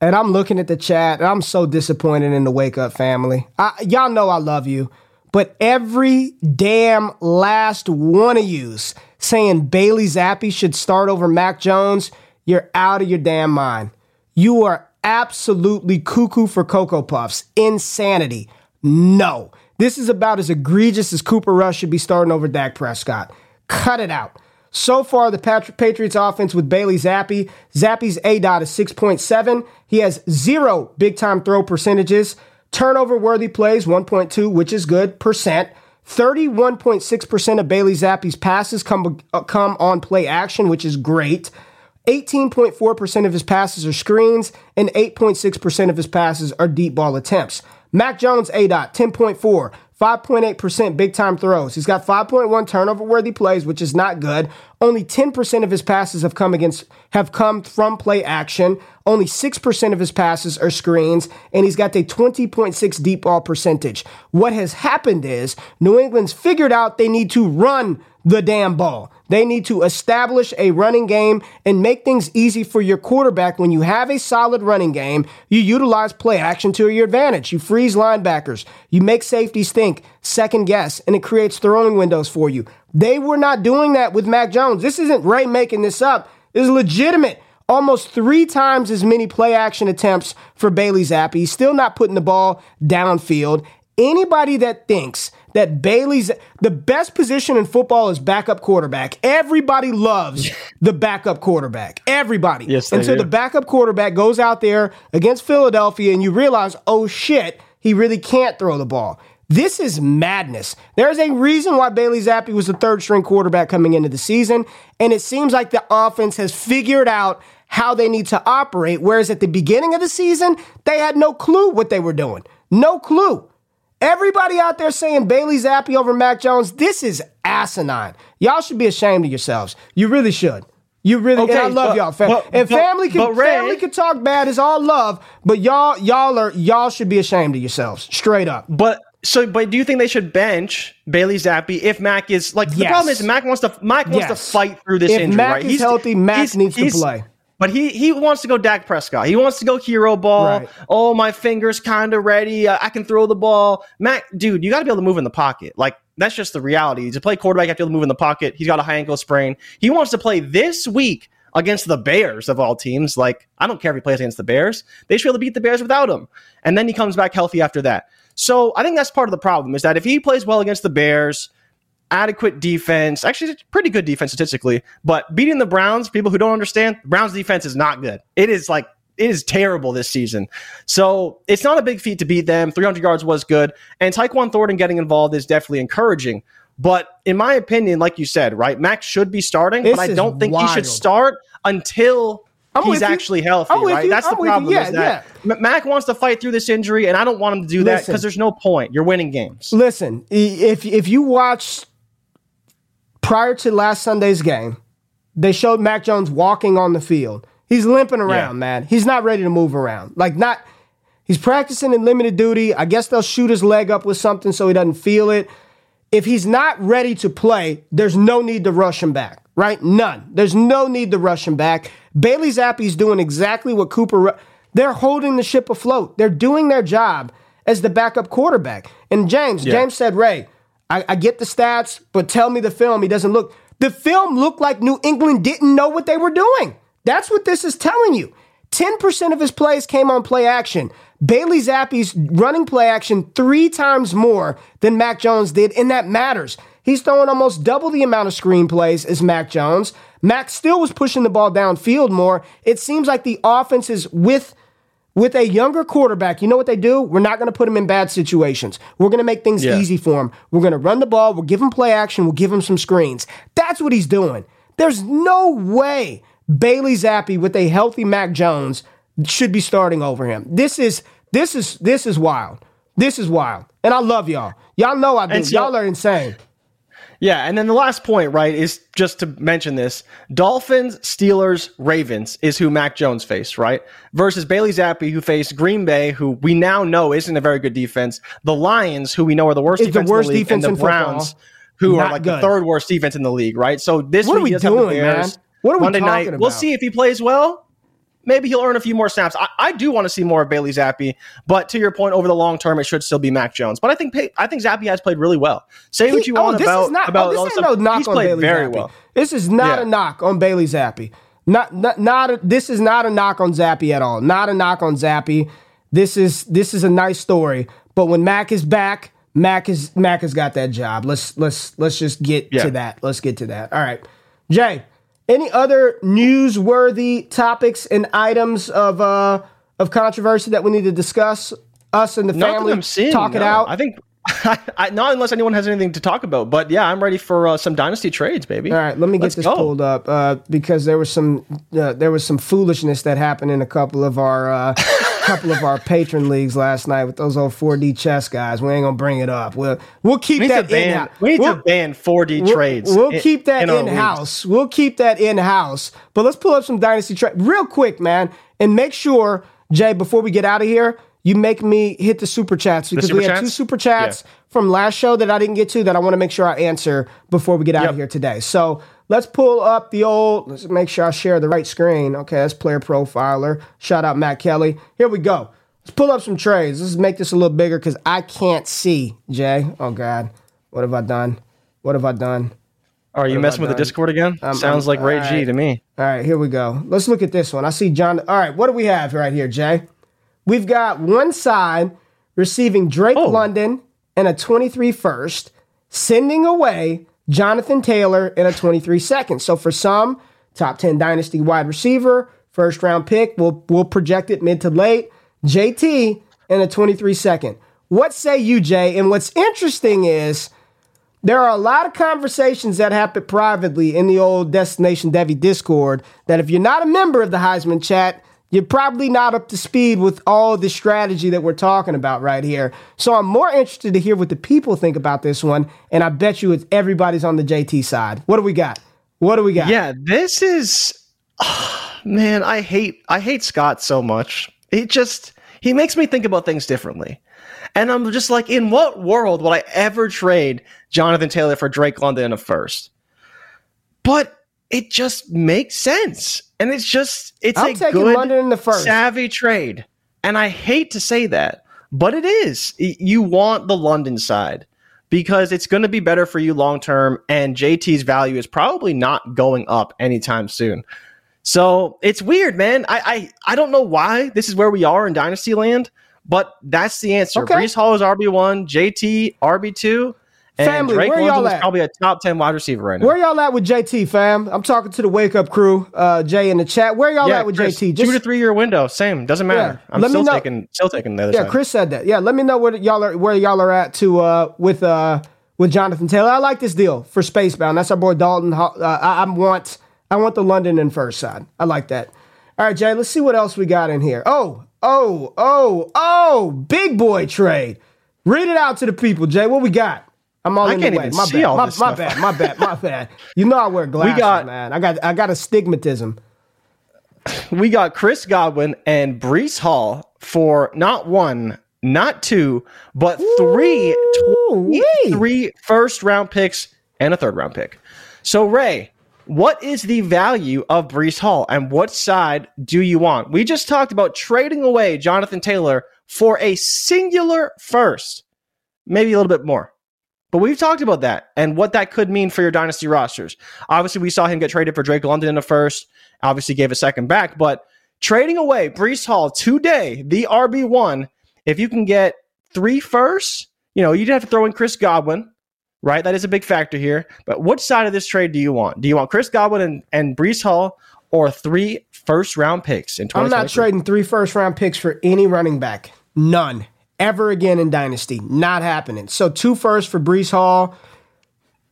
And I'm looking at the chat, and I'm so disappointed in the Wake Up family. I, y'all know I love you, but every damn last one of yous saying Bailey Zappe should start over Mac Jones, you're out of your damn mind. You are absolutely cuckoo for Cocoa Puffs. Insanity. No. This is about as egregious as Cooper Rush should be starting over Dak Prescott. Cut it out. So far, the Patri- Patriots offense with Bailey Zappe. Zappe's A dot is 6.7. He has zero big time throw percentages. Turnover worthy plays, 1.2, which is good, percent. 31.6% of Bailey Zappe's passes come, uh, come on play action, which is great. 18.4% of his passes are screens, and 8.6% of his passes are deep ball attempts. Mac Jones, A dot, 10.4, 5.8% big time throws. He's got 5.1 turnover worthy plays, which is not good. Only 10% of his passes have come against have come from play action. Only 6% of his passes are screens, and he's got a 20.6 deep ball percentage. What has happened is New England's figured out they need to run the damn ball. They need to establish a running game and make things easy for your quarterback. When you have a solid running game, you utilize play action to your advantage. You freeze linebackers, you make safeties think, second guess, and it creates throwing windows for you. They were not doing that with Mac Jones. This isn't Ray making this up. This is legitimate. Almost three times as many play action attempts for Bailey Zappe. He's still not putting the ball downfield. Anybody that thinks that Bailey's the best position in football is backup quarterback. Everybody loves the backup quarterback. Everybody. Yes, and so do. the backup quarterback goes out there against Philadelphia, and you realize, oh shit, he really can't throw the ball. This is madness. There's a reason why Bailey Zappe was the third string quarterback coming into the season, and it seems like the offense has figured out how they need to operate. Whereas at the beginning of the season, they had no clue what they were doing. No clue. Everybody out there saying Bailey Zappe over Mac Jones, this is asinine. Y'all should be ashamed of yourselves. You really should. You really, Okay, I love but- y'all. Fam- but- and but- family can Ray- family can talk bad. It's all love, but y'all y'all are y'all should be ashamed of yourselves. Straight up. But so, but do you think they should bench Bailey Zappe if Mac is like the problem is Mac wants to Mac wants Yes. to fight through this If injury, Mac right? is healthy, Mac needs to play. But he he wants to go Dak Prescott. He wants to go hero ball. Right. Oh, my fingers kind of ready. Uh, I can throw the ball. Mac, dude, you got to be able to move in the pocket. Like that's just the reality. To play quarterback, you have to be able to move in the pocket. He's got a high ankle sprain. He wants to play this week against the Bears of all teams. Like I don't care if he plays against the Bears. They should be able to beat the Bears without him. And then he comes back healthy after that. So I think that's part of the problem is that if he plays well against the Bears, adequate defense. Actually, pretty good defense statistically, but beating the Browns, people who don't understand, Browns defense is not good. It is like it is terrible this season. So it's not a big feat to beat them. 300 yards was good, and Tyquan Thornton getting involved is definitely encouraging. But in my opinion, like you said, right, Max should be starting, This but I don't think he should start until. I'm he's with you. actually healthy, I'm right? That's the I'm you. problem. Yeah, is that M- Mac wants to fight through this injury, and I don't want him to do that because there's no point. You're winning games. Listen, if if you watch prior to last Sunday's game, they showed Mac Jones walking on the field. He's limping around, Yeah. man. He's not ready to move around. Like not he's practicing in limited duty. I guess they'll shoot his leg up with something so he doesn't feel it. If he's not ready to play, there's no need to rush him back, right? None. There's no need to rush him back. Bailey Zappe's doing exactly what Cooper. They're holding the ship afloat. They're doing their job as the backup quarterback. And James, James said, Ray, I, I get the stats, but tell me the film. He doesn't look. The film looked like New England didn't know what they were doing. That's what this is telling you. 10% of his plays came on play action. Bailey Zappe's running play action three times more than Mac Jones did, and that matters. He's throwing almost double the amount of screen plays as Mac Jones. Mac still was pushing the ball downfield more. It seems like the offense is with with a younger quarterback, you know what they do? We're not going to put him in bad situations. We're going to make things Yeah. easy for him. We're going to run the ball. We'll give him play action. We'll give him some screens. That's what he's doing. There's no way Bailey Zappe with a healthy Mac Jones should be starting over him. This is this is this is wild. This is wild. And I love y'all. Y'all know I do. So- y'all are insane. Yeah, and then the last point, right, is just to mention this: Dolphins, Steelers, Ravens is who Mac Jones faced, right? Versus Bailey Zappe, who faced Green Bay, who we now know isn't a very good defense. The Lions, who we know are the worst It's the worst in the league, defense and in the football. Browns, who Not are like good. the third worst defense in the league, right? So this What are week he we does have the doing, man? What are we Monday talking night. We'll see if he plays well. Maybe he'll earn a few more snaps. I, I do want to see more of Bailey Zappe, but to your point, over the long term, it should still be Mac Jones. But I think I think Zappe has played really well. Say what you oh, want this about is not, oh, about oh, this this no knock He's on played Bailey very Zappe. well. This is not Yeah. a knock on Bailey Zappe. Not not not a, this is not a knock on Zappe at all. Not a knock on Zappe. This is this is a nice story. But when Mac is back, Mac is Mac has got that job. Let's let's let's just get Yeah. to that. Let's get to that. All right, Jay. Any other newsworthy topics and items of uh of controversy that we need to discuss? Us and the Not family seeing. talk it no. out. I think I, not unless anyone has anything to talk about. But yeah, I'm ready for uh, some dynasty trades, baby. All right, let me get Let's this go. pulled up uh, because there was some uh, there was some foolishness that happened in a couple of our uh, couple of our Patreon leagues last night with those old 4D chess guys. We ain't gonna bring it up. We'll we'll keep We that in ban, we need we'll, to ban 4D we'll- trades. We'll in- keep that in in leagues. house. We'll keep that in house. But let's pull up some dynasty trade real quick, man, and make sure Jay before we get out of here. You make me hit the super chats because super we had two super chats Yeah. from last show that I didn't get to that I want to make sure I answer before we get out of here today. So let's pull up the old, let's make sure I share the right screen. Okay, that's player profiler. Shout out Matt Kelly. Here we go. Let's pull up some trades. Let's make this a little bigger because I can't see, Jay. Oh, God. What have I done? What have I done? Are you messing with the? Discord again? Sounds like Ray G to me. All right, here we go. Let's look at this one. I see John. All right, what do we have right here, Jay? We've got one side receiving Drake Oh. London and a 23 first, sending away Jonathan Taylor in a 23 second. So for some, top 10 dynasty wide receiver, first round pick, we'll, we'll project it mid to late, JT in a 23 second. What say you, Jay? And what's interesting is there are a lot of conversations that happen privately in the old Destination Devy Discord that if you're not a member of the Heisman chat, You're probably not up to speed with all the strategy that we're talking about right here. So I'm more interested to hear what the people think about this one. And I bet you it's everybody's on the JT side. What do we got? What do we got? Yeah, this is man, I hate I hate Scott so much. He just he makes me think about things differently. And I'm just like, in what world would I ever trade Jonathan Taylor for Drake London in a first? But it just makes sense. And it's just it's I'm a good London in the first. savvy trade. And I hate to say that, but it is. You want the London side because it's going to be better for you long term and JT's value is probably not going up anytime soon. So it's weird, man. I, I I don't know why this is where we are in Dynasty Land, but that's the answer. Okay. Breece Hall is RB one, JT RB two, and Family, Drake where London y'all is at? probably a top ten wide receiver right now. Where y'all at with JT, fam? I'm talking to the wake up crew, uh, Jay in the chat. Where y'all yeah, at with Chris, JT? two to three year window, same. Doesn't matter. Yeah, I'm let me still know. taking still taking the other side. Yeah, side. Chris said that. Yeah, let me know where y'all are where y'all are at to uh with uh with Jonathan Taylor. I like this deal for Spacebound. That's our boy Dalton. Uh, I, I want I want the London and first side. I like that. All right, Jay. Let's see what else we got in here. Oh, oh, oh, oh! Big boy trade. Read it out to the people, Jay. What we got? I'm all I in can't the way. even My see bad. all my, this my stuff. bad. My bad. My bad. You know I wear glasses, we got- man. I got I got astigmatism. we got Chris Godwin and Breece Hall for not one, not two, but three, Ooh-wee. three first round picks and a third round pick. So, Ray, what is the value of Breece Hall and what side do you want? We just talked about trading away Jonathan Taylor for a singular first, maybe a little bit more. But we've talked about that and what that could mean for your dynasty rosters. Obviously, we saw him get traded for Drake London in the first, obviously gave a second back, but trading away Breece Hall today, the RB1, if you can get three firsts, you know, you'd have to throw in Chris Godwin, right? That is a big factor here. But which side of this trade do you want? Do you want Chris Godwin and, and Breece Hall or three first round picks in I'm not trading three first round picks for any running back. None. Ever again in Dynasty. Not happening. So two firsts for Breece Hall.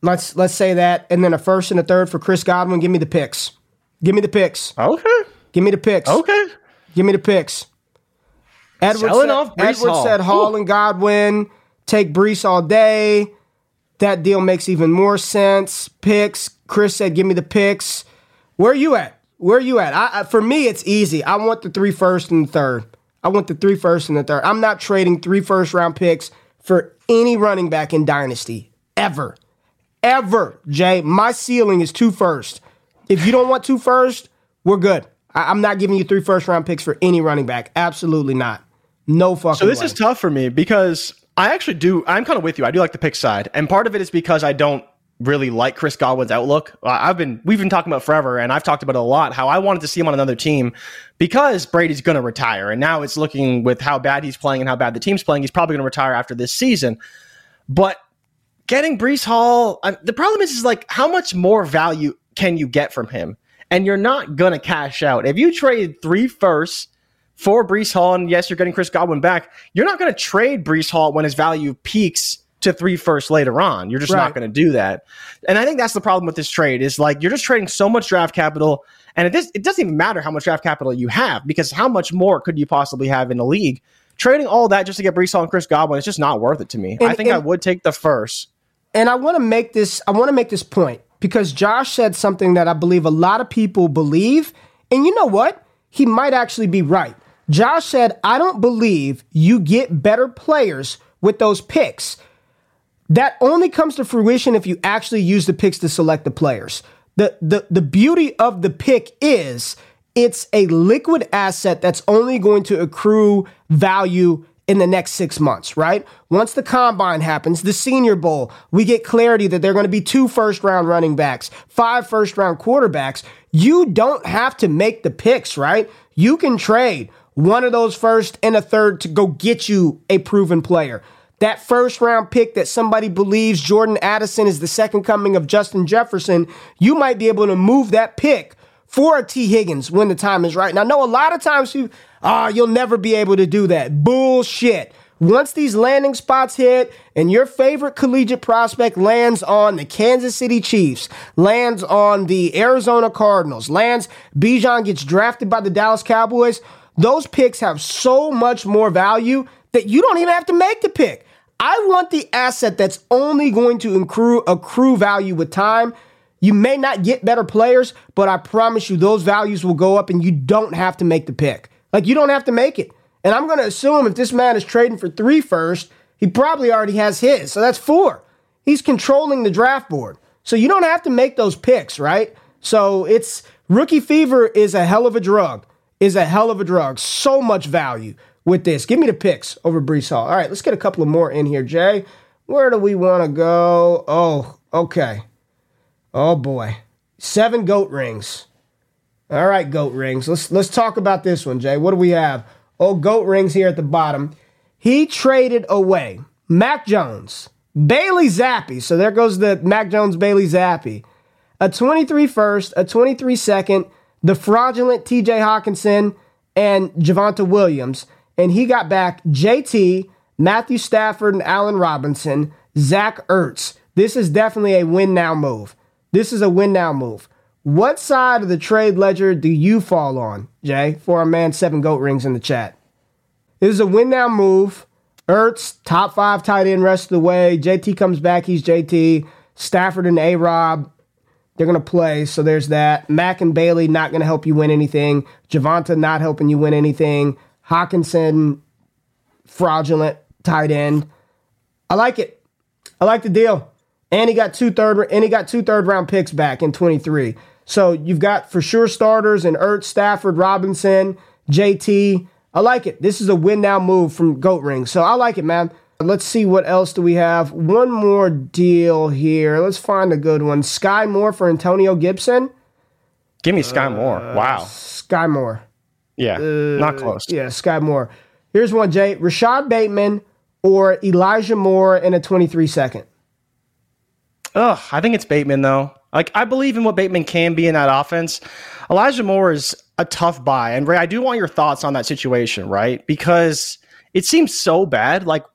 Let's let's say that. And then a first and a third for Chris Godwin. Give me the picks. Give me the picks. Okay. Give me the picks. Okay. Give me the picks. Edwards Selling said, off Breece Edwards Hall. said Hall Ooh. and Godwin. Take Breece all day. That deal makes even more sense. Picks. Chris said, "Give me the picks." Where are you at? Where are you at? I, I, for me, it's easy. I want the three first and the third. I want the three first and the third. I'm not trading three first round picks for any running back in Dynasty ever, ever. Jay, my ceiling is two first. If you don't want two first, we're good. I, I'm not giving you three first round picks for any running back. Absolutely not. No fucking. So this way. is tough for me because I actually do. I'm kind of with you. I do like the pick side, and part of it is because I don't really like Chris Godwin's outlook. I've been we've been talking about forever, and I've talked about it a lot. How I wanted to see him on another team because Brady's going to retire, and now it's looking with how bad he's playing and how bad the team's playing. He's probably going to retire after this season. But getting Breece Hall, uh, the problem is, is like how much more value can you get from him? And you're not gonna cash out if you trade three firsts for Breece Hall, and yes, you're getting Chris Godwin back. You're not gonna trade Breece Hall when his value peaks to three first later on. You're just Right. not gonna do that. And I think that's the problem with this trade is like you're just trading so much draft capital, and it, does, it doesn't even matter how much draft capital you have because how much more could you possibly have in the league? Trading all that just to get Breece Hall and Chris Godwin, it's just not worth it to me. I And- think I would take the first. and I want to make this I want to make this point because Josh said something that I believe a lot of people believe and you know what he might actually be right Josh said I don't believe you get better players with those picks that only comes to fruition if you actually use the picks to select the players the the the beauty of the pick is it's a liquid asset that's only going to accrue value in the next six months, right? Once the combine happens, the senior bowl, we get clarity that there are going to be two first round running backs, five first round quarterbacks. You don't have to make the picks, right? You can trade one of those first and a third to go get you a proven player. That first round pick that somebody believes Jordan Addison is the second coming of Justin Jefferson, you might be able to move that pick for a Tee Higgins when the time is right. Now, I know a lot of times you, ah, you'll never be able to do that. Bullshit. Once these landing spots hit and your favorite collegiate prospect lands on the Kansas City Chiefs, lands on the Arizona Cardinals, lands, Bijan gets drafted by the Dallas Cowboys, those picks have so much more value that you don't even have to make the pick. I want the asset that's only going to accrue, accrue value with time. You may not get better players, but I promise you those values will go up and you don't have to make the pick. Like you don't have to make it. And I'm going to assume if this man is trading for three first, he probably already has his. So that's four. He's controlling the draft board. So you don't have to make those picks, right? So it's rookie fever is a hell of a drug. Is a hell of a drug. So much value with this. Give me the picks over Breece Hall. All right, let's get a couple of more in here, Jay. Where do we want to go? Oh, okay. Oh boy. Seven goat rings. All right, goat rings. Let's let's talk about this one, Jay. What do we have? Oh, goat rings here at the bottom. He traded away Mac Jones, Bailey Zappe. So there goes the Mac Jones Bailey Zappe. A 23 first, a 23 second, the fraudulent TJ Hockenson, and Javonte Williams and he got back JT, Matthew Stafford, and Allen Robinson, Zach Ertz. This is definitely a win now move. This is a win now move. What side of the trade ledger do you fall on, Jay? For our man, seven goat rings in the chat. This is a win now move. Ertz, top five tight end rest of the way. JT comes back, he's JT. Stafford and A Rob, they're going to play. So there's that. Mac and Bailey not going to help you win anything. Javonte not helping you win anything. Hockenson, fraudulent tight end. I like it. I like the deal. And he got two third and he got two third round picks back in 23. So you've got for sure starters in Ertz, Stafford, Robinson, JT. I like it. This is a win now move from Goat Ring. So I like it, man. Let's see what else do we have. One more deal here. Let's find a good one. Sky Moore for Antonio Gibson. Give me Sky Moore. Uh, wow. Sky Moore. Yeah, uh, not close. Yeah, Sky Moore. Here's one, Jay. Rashod Bateman or Elijah Moore in a 23 second. Ugh, I think it's Bateman though. Like I believe in what Bateman can be in that offense. Elijah Moore is a tough buy, and Ray, I do want your thoughts on that situation, right? Because it seems so bad. Like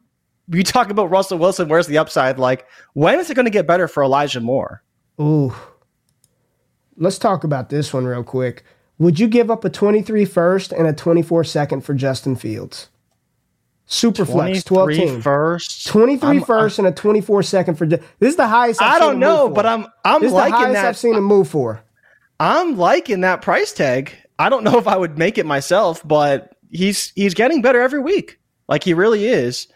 you talk about Russell Wilson, where's the upside? Like when is it going to get better for Elijah Moore? Ooh, let's talk about this one real quick. Would you give up a 23 first and a 24 second for Justin Fields? Superflex 12 team. First, 23 I'm, first I'm, and a 24 second for. This is the highest I've I do not know, but I'm I'm this liking the that. I've seen him move for. I'm liking that price tag. I don't know if I would make it myself, but he's he's getting better every week. Like he really is.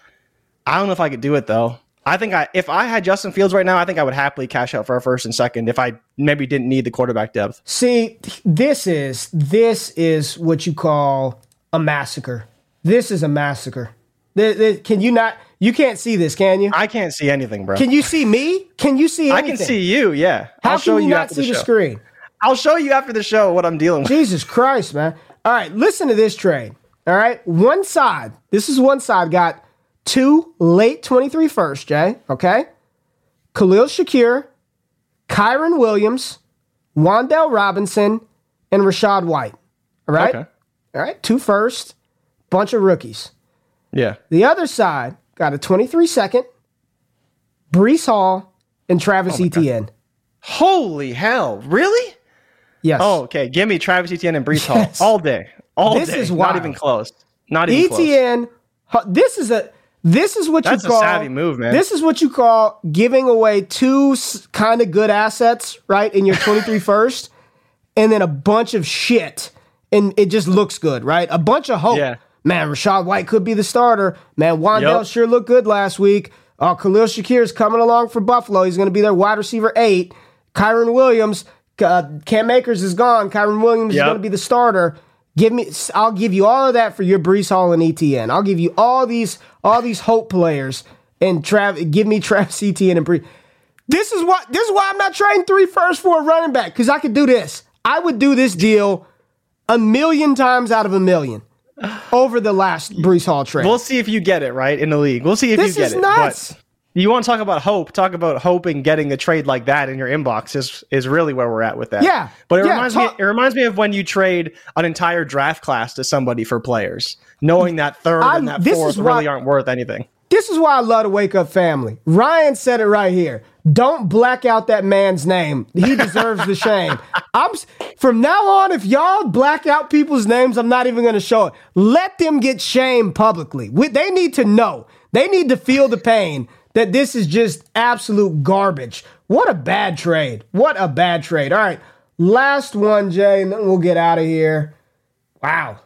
I don't know if I could do it though. I think I if I had Justin Fields right now, I think I would happily cash out for a first and second if I maybe didn't need the quarterback depth. See, this is this is what you call a massacre. This is a massacre. Can you not? You can't see this, can you? I can't see anything, bro. Can you see me? Can you see? Anything? I can see you. Yeah. How I'll can you, you not see the, the screen? I'll show you after the show what I'm dealing with. Jesus Christ, man! All right, listen to this trade. All right, one side. This is one side got two late 23 first, Jay, okay? Khalil Shakir, Kyren Williams, Wan'Dale Robinson, and Rachaad White. All right? Okay. All right, two first, bunch of rookies. Yeah. The other side got a 23 second, Breece Hall, and Travis oh Etienne. God. Holy hell. Really? Yes. Oh, okay. Give me Travis Etienne and Breece yes. Hall all day. All this day. Is wild. Not even close. Not even close. Etienne, close. this is a this is what That's you call a savvy move, man. This is what you call giving away two kind of good assets, right, in your 23 first, and then a bunch of shit, and it just looks good, right? A bunch of hope. Yeah. Man, Rachaad White could be the starter. Man, Wan'Dale yep. sure looked good last week. Uh, Khalil Shakir is coming along for Buffalo. He's going to be their wide receiver eight. Kyren Williams, uh, Cam Akers is gone. Kyren Williams yep. is going to be the starter. Give me, I'll give you all of that for your Breece Hall and ETN. I'll give you all these, all these hope players and Trav. Give me Travis Etienne and Breece. This is what. This is why I'm not trading three first for a running back because I could do this. I would do this deal a million times out of a million over the last Breece Hall trade. We'll see if you get it right in the league. We'll see if this you get it. This is nuts. You want to talk about hope? Talk about hope and getting a trade like that in your inbox is is really where we're at with that. Yeah, but it yeah, reminds talk- me. It reminds me of when you trade an entire draft class to somebody for players, knowing that 3rd I'm- and that fourth why- really aren't worth anything. This is why I love to wake up family. Ryan said it right here. Don't black out that man's name. He deserves the shame. I'm from now on. If y'all black out people's names, I'm not even going to show it. Let them get shamed publicly. We- They need to know. They need to feel the pain that this is just absolute garbage. What a bad trade. What a bad trade. All right, last one, Jay, and then we'll get out of here. Wow,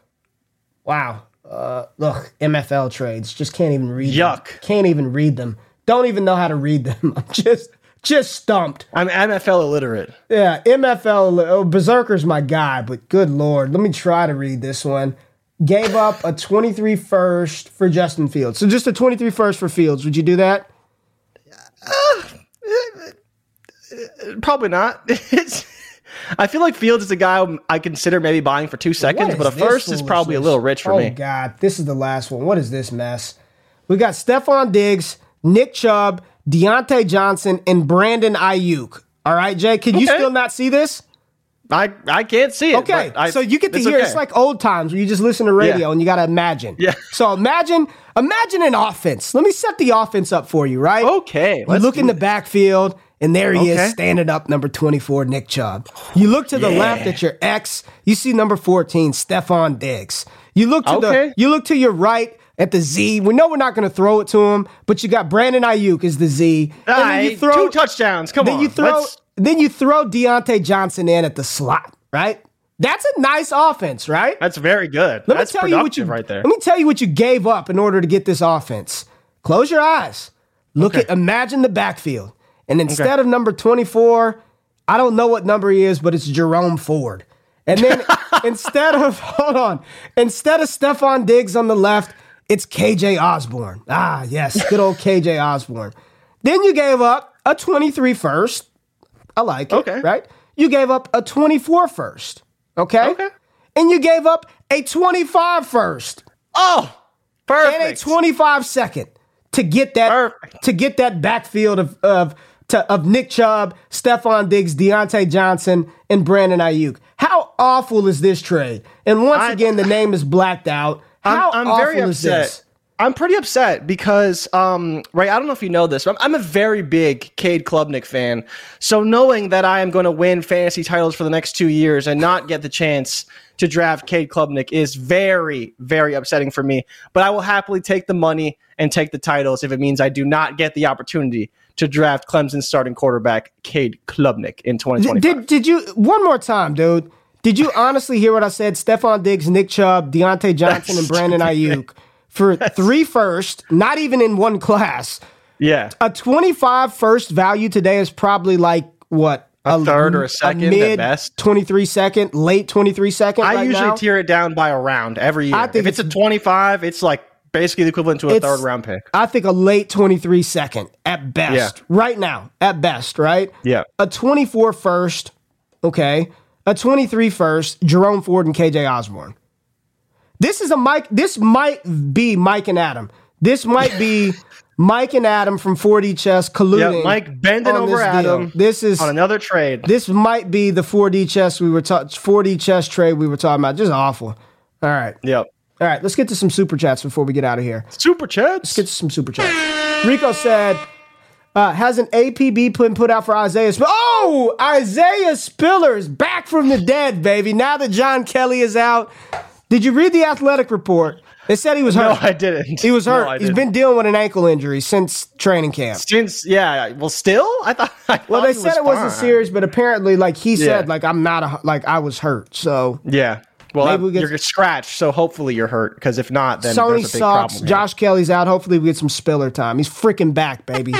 wow. Uh, look, MFL trades. Just can't even read. them. Yuck. Can't even read them. Don't even know how to read them. I'm just just stumped. I'm NFL illiterate. Yeah, MFL oh, Berserker's my guy, but good lord, let me try to read this one. Gave up a 23 first for Justin Fields. So just a 23 first for Fields. Would you do that? Probably not. It's, I feel like Fields is a guy I consider maybe buying for two seconds, but a first is probably a little rich for oh, me. God, this is the last one. What is this mess? We got Stefon Diggs, Nick Chubb, Diontae Johnson, and Brandon Aiyuk. All right, Jay, can you still not see this? I I can't see it. Okay, I- so you get to hear okay. it's like old times where you just listen to radio Yeah. and you got to imagine. Yeah. So imagine imagine an offense. Let me set the offense up for you, right? Okay, You look in do the backfield and there he Okay. is standing up, number 24, Nick Chubb. You look to the left at your X, you see number 14, Stefon Diggs. You look to Okay. the you look to your right at the Z. We know we're not going to throw it to him, but you got Brandon Aiyuk as the Z. And then you throw two touchdowns. Come on. then on. you throw let's- then you throw Diontae Johnson in at the slot, right? That's a nice offense, right? That's very good. Let That's me tell you what you right there. Let me tell you what you gave up in order to get this offense. Close your eyes. Look at imagine the backfield. And instead of number 24, I don't know what number he is, but it's Jerome Ford. And then instead of hold on, instead of Stefon Diggs on the left, it's KJ Osborn. Ah, yes, good old KJ Osborn. Then you gave up a 23 first. I like it. Okay. Right? You gave up a 24 first. Okay? Okay. And you gave up a 25 first Oh, perfect. and a 25 second to get that Perfect. to get that backfield of of to, of Nick Chubb, Stefon Diggs, Diontae Johnson, and Brandon Aiyuk. How awful is this trade? And once I- again, the name is blacked out. How I'm, I'm awful very is this? I'm pretty upset because, um, right, I don't know if you know this, but I'm, I'm a very big Cade Klubnik fan. So knowing that I am going to win fantasy titles for the next two years and not get the chance to draft Cade Klubnik is very, very upsetting for me. But I will happily take the money and take the titles if it means I do not get the opportunity to draft Clemson's starting quarterback, Cade Klubnik, in 2025. Did did you one more time, dude? Did you honestly hear what I said? Stefon Diggs, Nick Chubb, Diontae Johnson, and Brandon Aiyuk for three first, not even in one class. yeah. a 25 first value today is probably like what A third or a second at mid best. 23 second late 23 second I right usually now. tear it down by a round every year. I think if it's, it's- a 25, it's like basically the equivalent to a third round pick. I think a late 23 second at best Yeah. right now at best right Yeah. a 24 first okay a 23 first Jerome Ford and KJ Osborn this is a Mike this might be Mike and Adam this might be Mike and Adam from 4D chess colluding Yeah, Mike bending over this deal. Adam this is on another trade. This might be the 4D chess we were talking 4D chess trade we were talking about. Just awful. All right. yep. All right, let's get to some super chats before we get out of here. Super chats. Let's get to some super chats. Rico said, uh, has an APB been put out for Isaiah Spiller? Oh, Isaiah Spiller is back from the dead, baby. Now that John Kelley is out. Did you read the athletic report? They said he was hurt. No. I didn't. He was hurt. I He's been dealing with an ankle injury since training camp. since yeah. Well, still, I thought. I Well, thought they he said it wasn't fine. serious, but apparently, like he said, Yeah. like I'm not a, like I was hurt. So Yeah. Well, Maybe we get- you're scratched, so hopefully you're hurt. Because if not, then Sony there's a big sucks. problem. Josh Kelley's out. Hopefully, we get some Spiller time. He's freaking back, baby.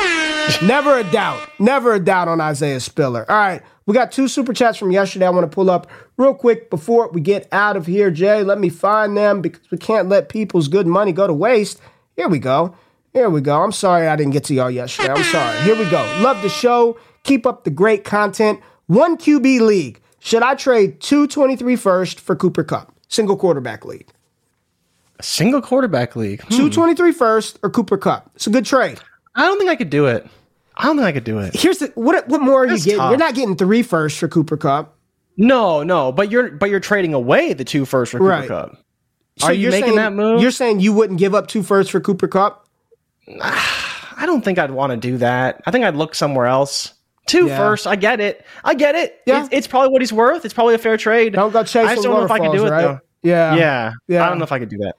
Never a doubt. Never a doubt on Isaiah Spiller. All right. We got two super chats from yesterday I want to pull up real quick before we get out of here. Jay, let me find them because we can't let people's good money go to waste. Here we go. Here we go. I'm sorry I didn't get to y'all yesterday. I'm sorry. Here we go. Love the show. Keep up the great content. One QB league. Should I trade 223 first for Cooper Kupp? Single quarterback league. A single quarterback league. Hmm. 223 first or Cooper Kupp. It's a good trade. I don't think I could do it. I don't think I could do it. Here's the what what more are you getting? tough. You're not getting three first for Cooper Kupp. No, no, but you're but you're trading away the two first for Cooper Right. Kupp. So Are you making saying- that move? You're saying you wouldn't give up two firsts for Cooper Kupp? Ah, I don't think I'd want to do that. I think I'd look somewhere else. Two Yeah. first, I get it. I get it. Yeah. It's, it's probably what he's worth. It's probably a fair trade. Don't go chasing I just don't know if I could do it waterfalls, though. Yeah. Yeah. Yeah. I don't know if I could do that.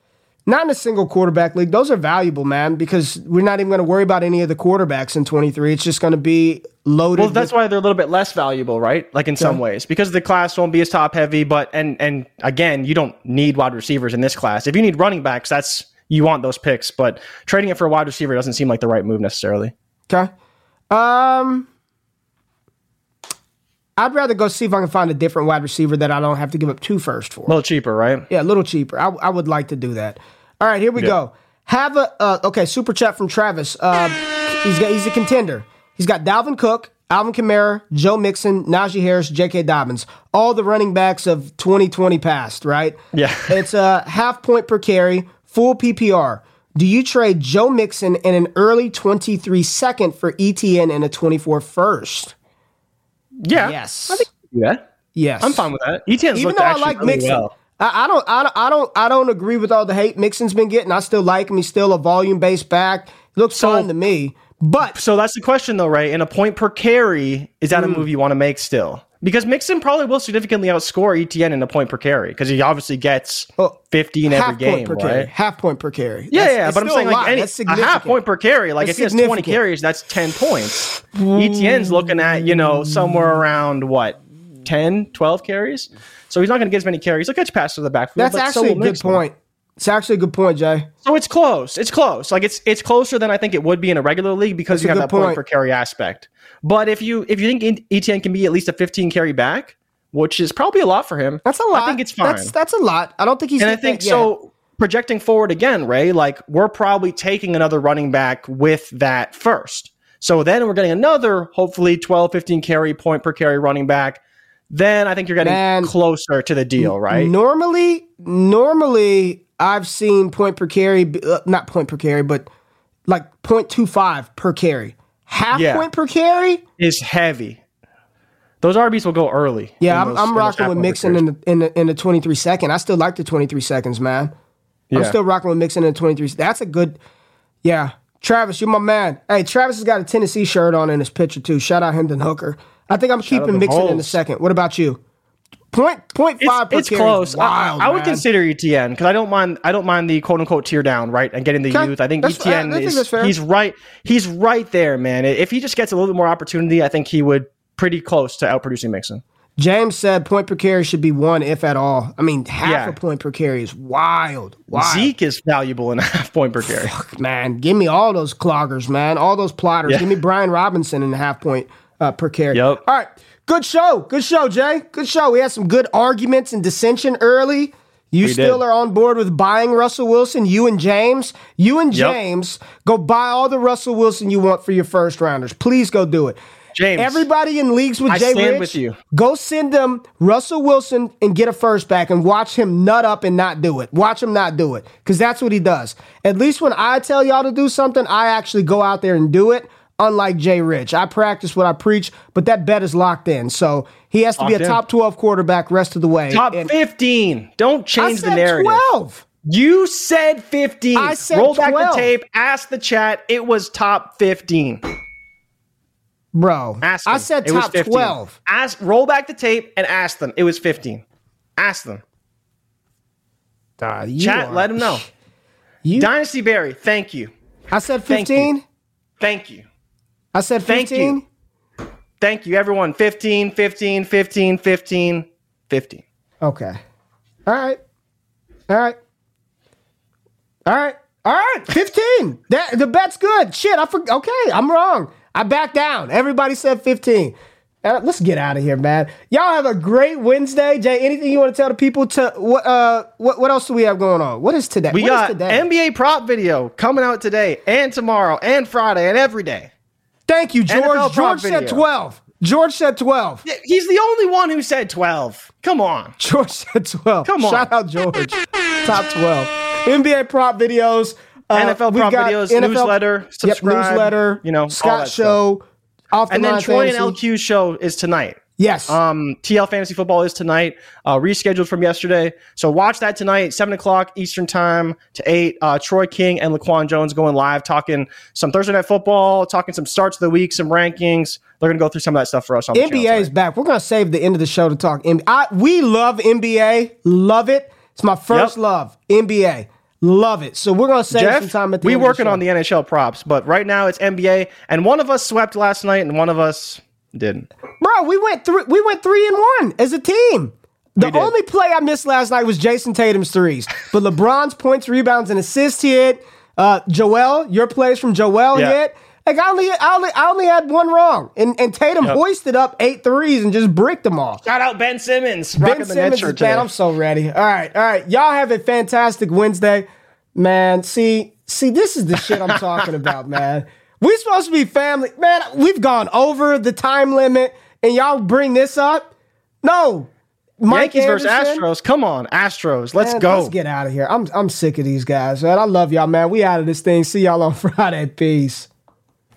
Not in a single quarterback league. Those are valuable, man, because we're not even going to worry about any of the quarterbacks in 23. It's just going to be loaded. Well, that's with- why they're a little bit less valuable, right? Like in some ways, because the class won't be as top heavy. But and and again, you don't need wide receivers in this class. If you need running backs, that's you want those picks. But trading it for a wide receiver doesn't seem like the right move necessarily. Okay. Um, I'd rather go see if I can find a different wide receiver that I don't have to give up two first for. A little cheaper, right? Yeah, a little cheaper. I, I would like to do that. All right, here we go. Have a uh, okay super chat from Travis. Uh, he's got he's a contender. He's got Dalvin Cook, Alvin Kamara, Joe Mixon, Najee Harris, J.K. Dobbins, all the running backs of 2020 past. Right? Yeah. it's a half point per carry, full PPR. Do you trade Joe Mixon in an early 23 second for ETN in a 24 first? Yeah. Yes. I think I can do that. Yes. I'm fine with that. ETN's Even looked though I like really Mixon, well. I, I don't, I don't, I don't, I don't agree with all the hate Mixon's been getting. I still like him. He's still a volume based back. Looks So- fine to me. But So that's the question, though, right? In a point per carry, is Hmm. that a move you want to make still? Because Mixon probably will significantly outscore ETN in a point per carry because he obviously gets Oh, 15 every game, right? carry. Half point per carry. Yeah, That's- yeah, but I'm saying a like any, a half point per carry. Like That's if he has 20 carries, that's 10 points. ETN's looking at, you know, somewhere around what, 10, 12 carries? So he's not going to get as many carries. He'll catch passes to the backfield. That's but so actually a good point. It's actually a good point, Jay. So it's close. It's close. Like it's it's closer than I think it would be in a regular league because That's you have that point. point. per carry aspect. But if you if you think ETN can be at least a 15 carry back, which is probably a lot for him, That's a lot. I think it's fine. That's that's a lot. I don't think he's. and I think so. Projecting forward again, Ray, like we're probably taking another running back with that first. So then we're getting another, hopefully 12, 15 carry point per carry running back. Then I think you're getting Man. closer to the deal, right? Normally, normally I've seen point per carry, uh, not point per carry, but like 0.25 per carry. Half Yeah. point per carry. Is heavy. Those RBs will go early. Yeah, I'm, I'm rocking with Mixon in the, in the in the 23 second. I still like the 23 seconds, man. I'm still rocking with Mixon in the 23. That's a good. Yeah, Travis, you're my man. Hey, Travis has got a Tennessee shirt on in his picture too. Shout out Hendon Hooker. I think I'm out keeping the Mixon in the second. What about you? Point point It's, five per it's carry close. I- Wild, I, would consider ETN because I don't mind. I don't mind the quote unquote tear down, right, and getting the Okay. youth. I think That's- ETN I think is he's right. He's right there, man. If he just gets a little bit more opportunity, I think he would pretty close to outproducing Mixon. James said point per carry should be one, if at all. I mean, half Yeah. a point per carry is wild. Wild. Zeke is valuable in a half point per carry. man, give me all those cloggers, man. All those plotters. Yeah. Give me Brian Robinson in the half point uh, per carry. Yep. All right. Good show. Good show, Jay. Good show. We had some good arguments and dissension early. You We still did. are on board with buying Russell Wilson. You and James. You and Yep. James go buy all the Russell Wilson you want for your first rounders. Please go do it. James, Everybody in leagues with I Jay stand Rich, with you. go send them Russell Wilson and get a first back and watch him nut up and not do it. Watch him not do it because that's what he does. At least when I tell y'all to do something, I actually go out there and do it. Unlike Jay Rich, I practice what I preach, but that bet is locked in. So he has to be a in. top twelve quarterback rest of the way. top And fifteen. Don't I change the narrative. twelve. You said fifteen. I said Roll back the tape. Ask the chat. It was top fifteen. Bro, Ask I said It top 15. twelve. Ask. Roll back the tape and ask them. It was fifteen. Ask them. You Chat. are- Let them know. You, Dynasty Barry. Thank you. I said Thank you. Thank you. I said Thank you. Thank you, everyone. 15, 15, 15, 15, 15. Okay. All right. All right. All right. All right. 15. That the bet's good. Shit, I forgot. Okay, I'm wrong. I backed down. Everybody said 15. Uh, let's get out of here, man. Y'all have a great Wednesday. Jay, anything you want to tell the people to what uh what what else do we have going on? What is today? We What is got today? NBA prop video coming out today and tomorrow and Friday and every day. Thank you, George. NFL George said video. 12. George said 12. He's the only one who said 12. Come on. George said 12. Come on. Shout out George. Top 12. NBA prop videos. Uh, NFL prop got videos, NFL newsletter, subscribe, Yep, newsletter. you know, Scott that stuff. show. Off the And then Troy and. LQ show is tonight. Yes. Um, TL Fantasy Football is tonight, uh, rescheduled from yesterday. So watch that tonight, seven o'clock Eastern time to eight. Uh, Troy King and Laquan Jones going live, talking some Thursday night football, talking some starts of the week, some rankings. They're gonna go through some of that stuff for us on the NBA is back. We're gonna save the end of the show to talk. NBA. I, we love NBA. Love it. It's my first Yep. love. NBA. Love it. So we're gonna save some Jeff, time at the we working of on the NHL props, but right now it's NBA, and one of us swept last night, and one of us didn't. Bro, we went three. We went three and one as a team. The only play I missed last night was Jayson Tatum's threes, but LeBron's points, rebounds, and assists hit. Uh, Joel, your plays from Joel Yeah. hit. Like I only, I only, I only had one wrong, and and Tatum Yep. hoisted up eight threes and just bricked them all. Shout out Ben Simmons, Ben rocking the net Simmons shirt is bad. I'm so ready. All right, all right. Y'all have a fantastic Wednesday, man. See, see, this is the shit I'm talking about, man. We supposed to be family, man. We've gone over the time limit, and y'all bring this up. No, Mike Yankees versus Astros. Come on, Astros. Let's Man, go. Let's get out of here. I'm I'm sick of these guys, man. I love y'all, man. We out of this thing. See y'all on Friday. Peace.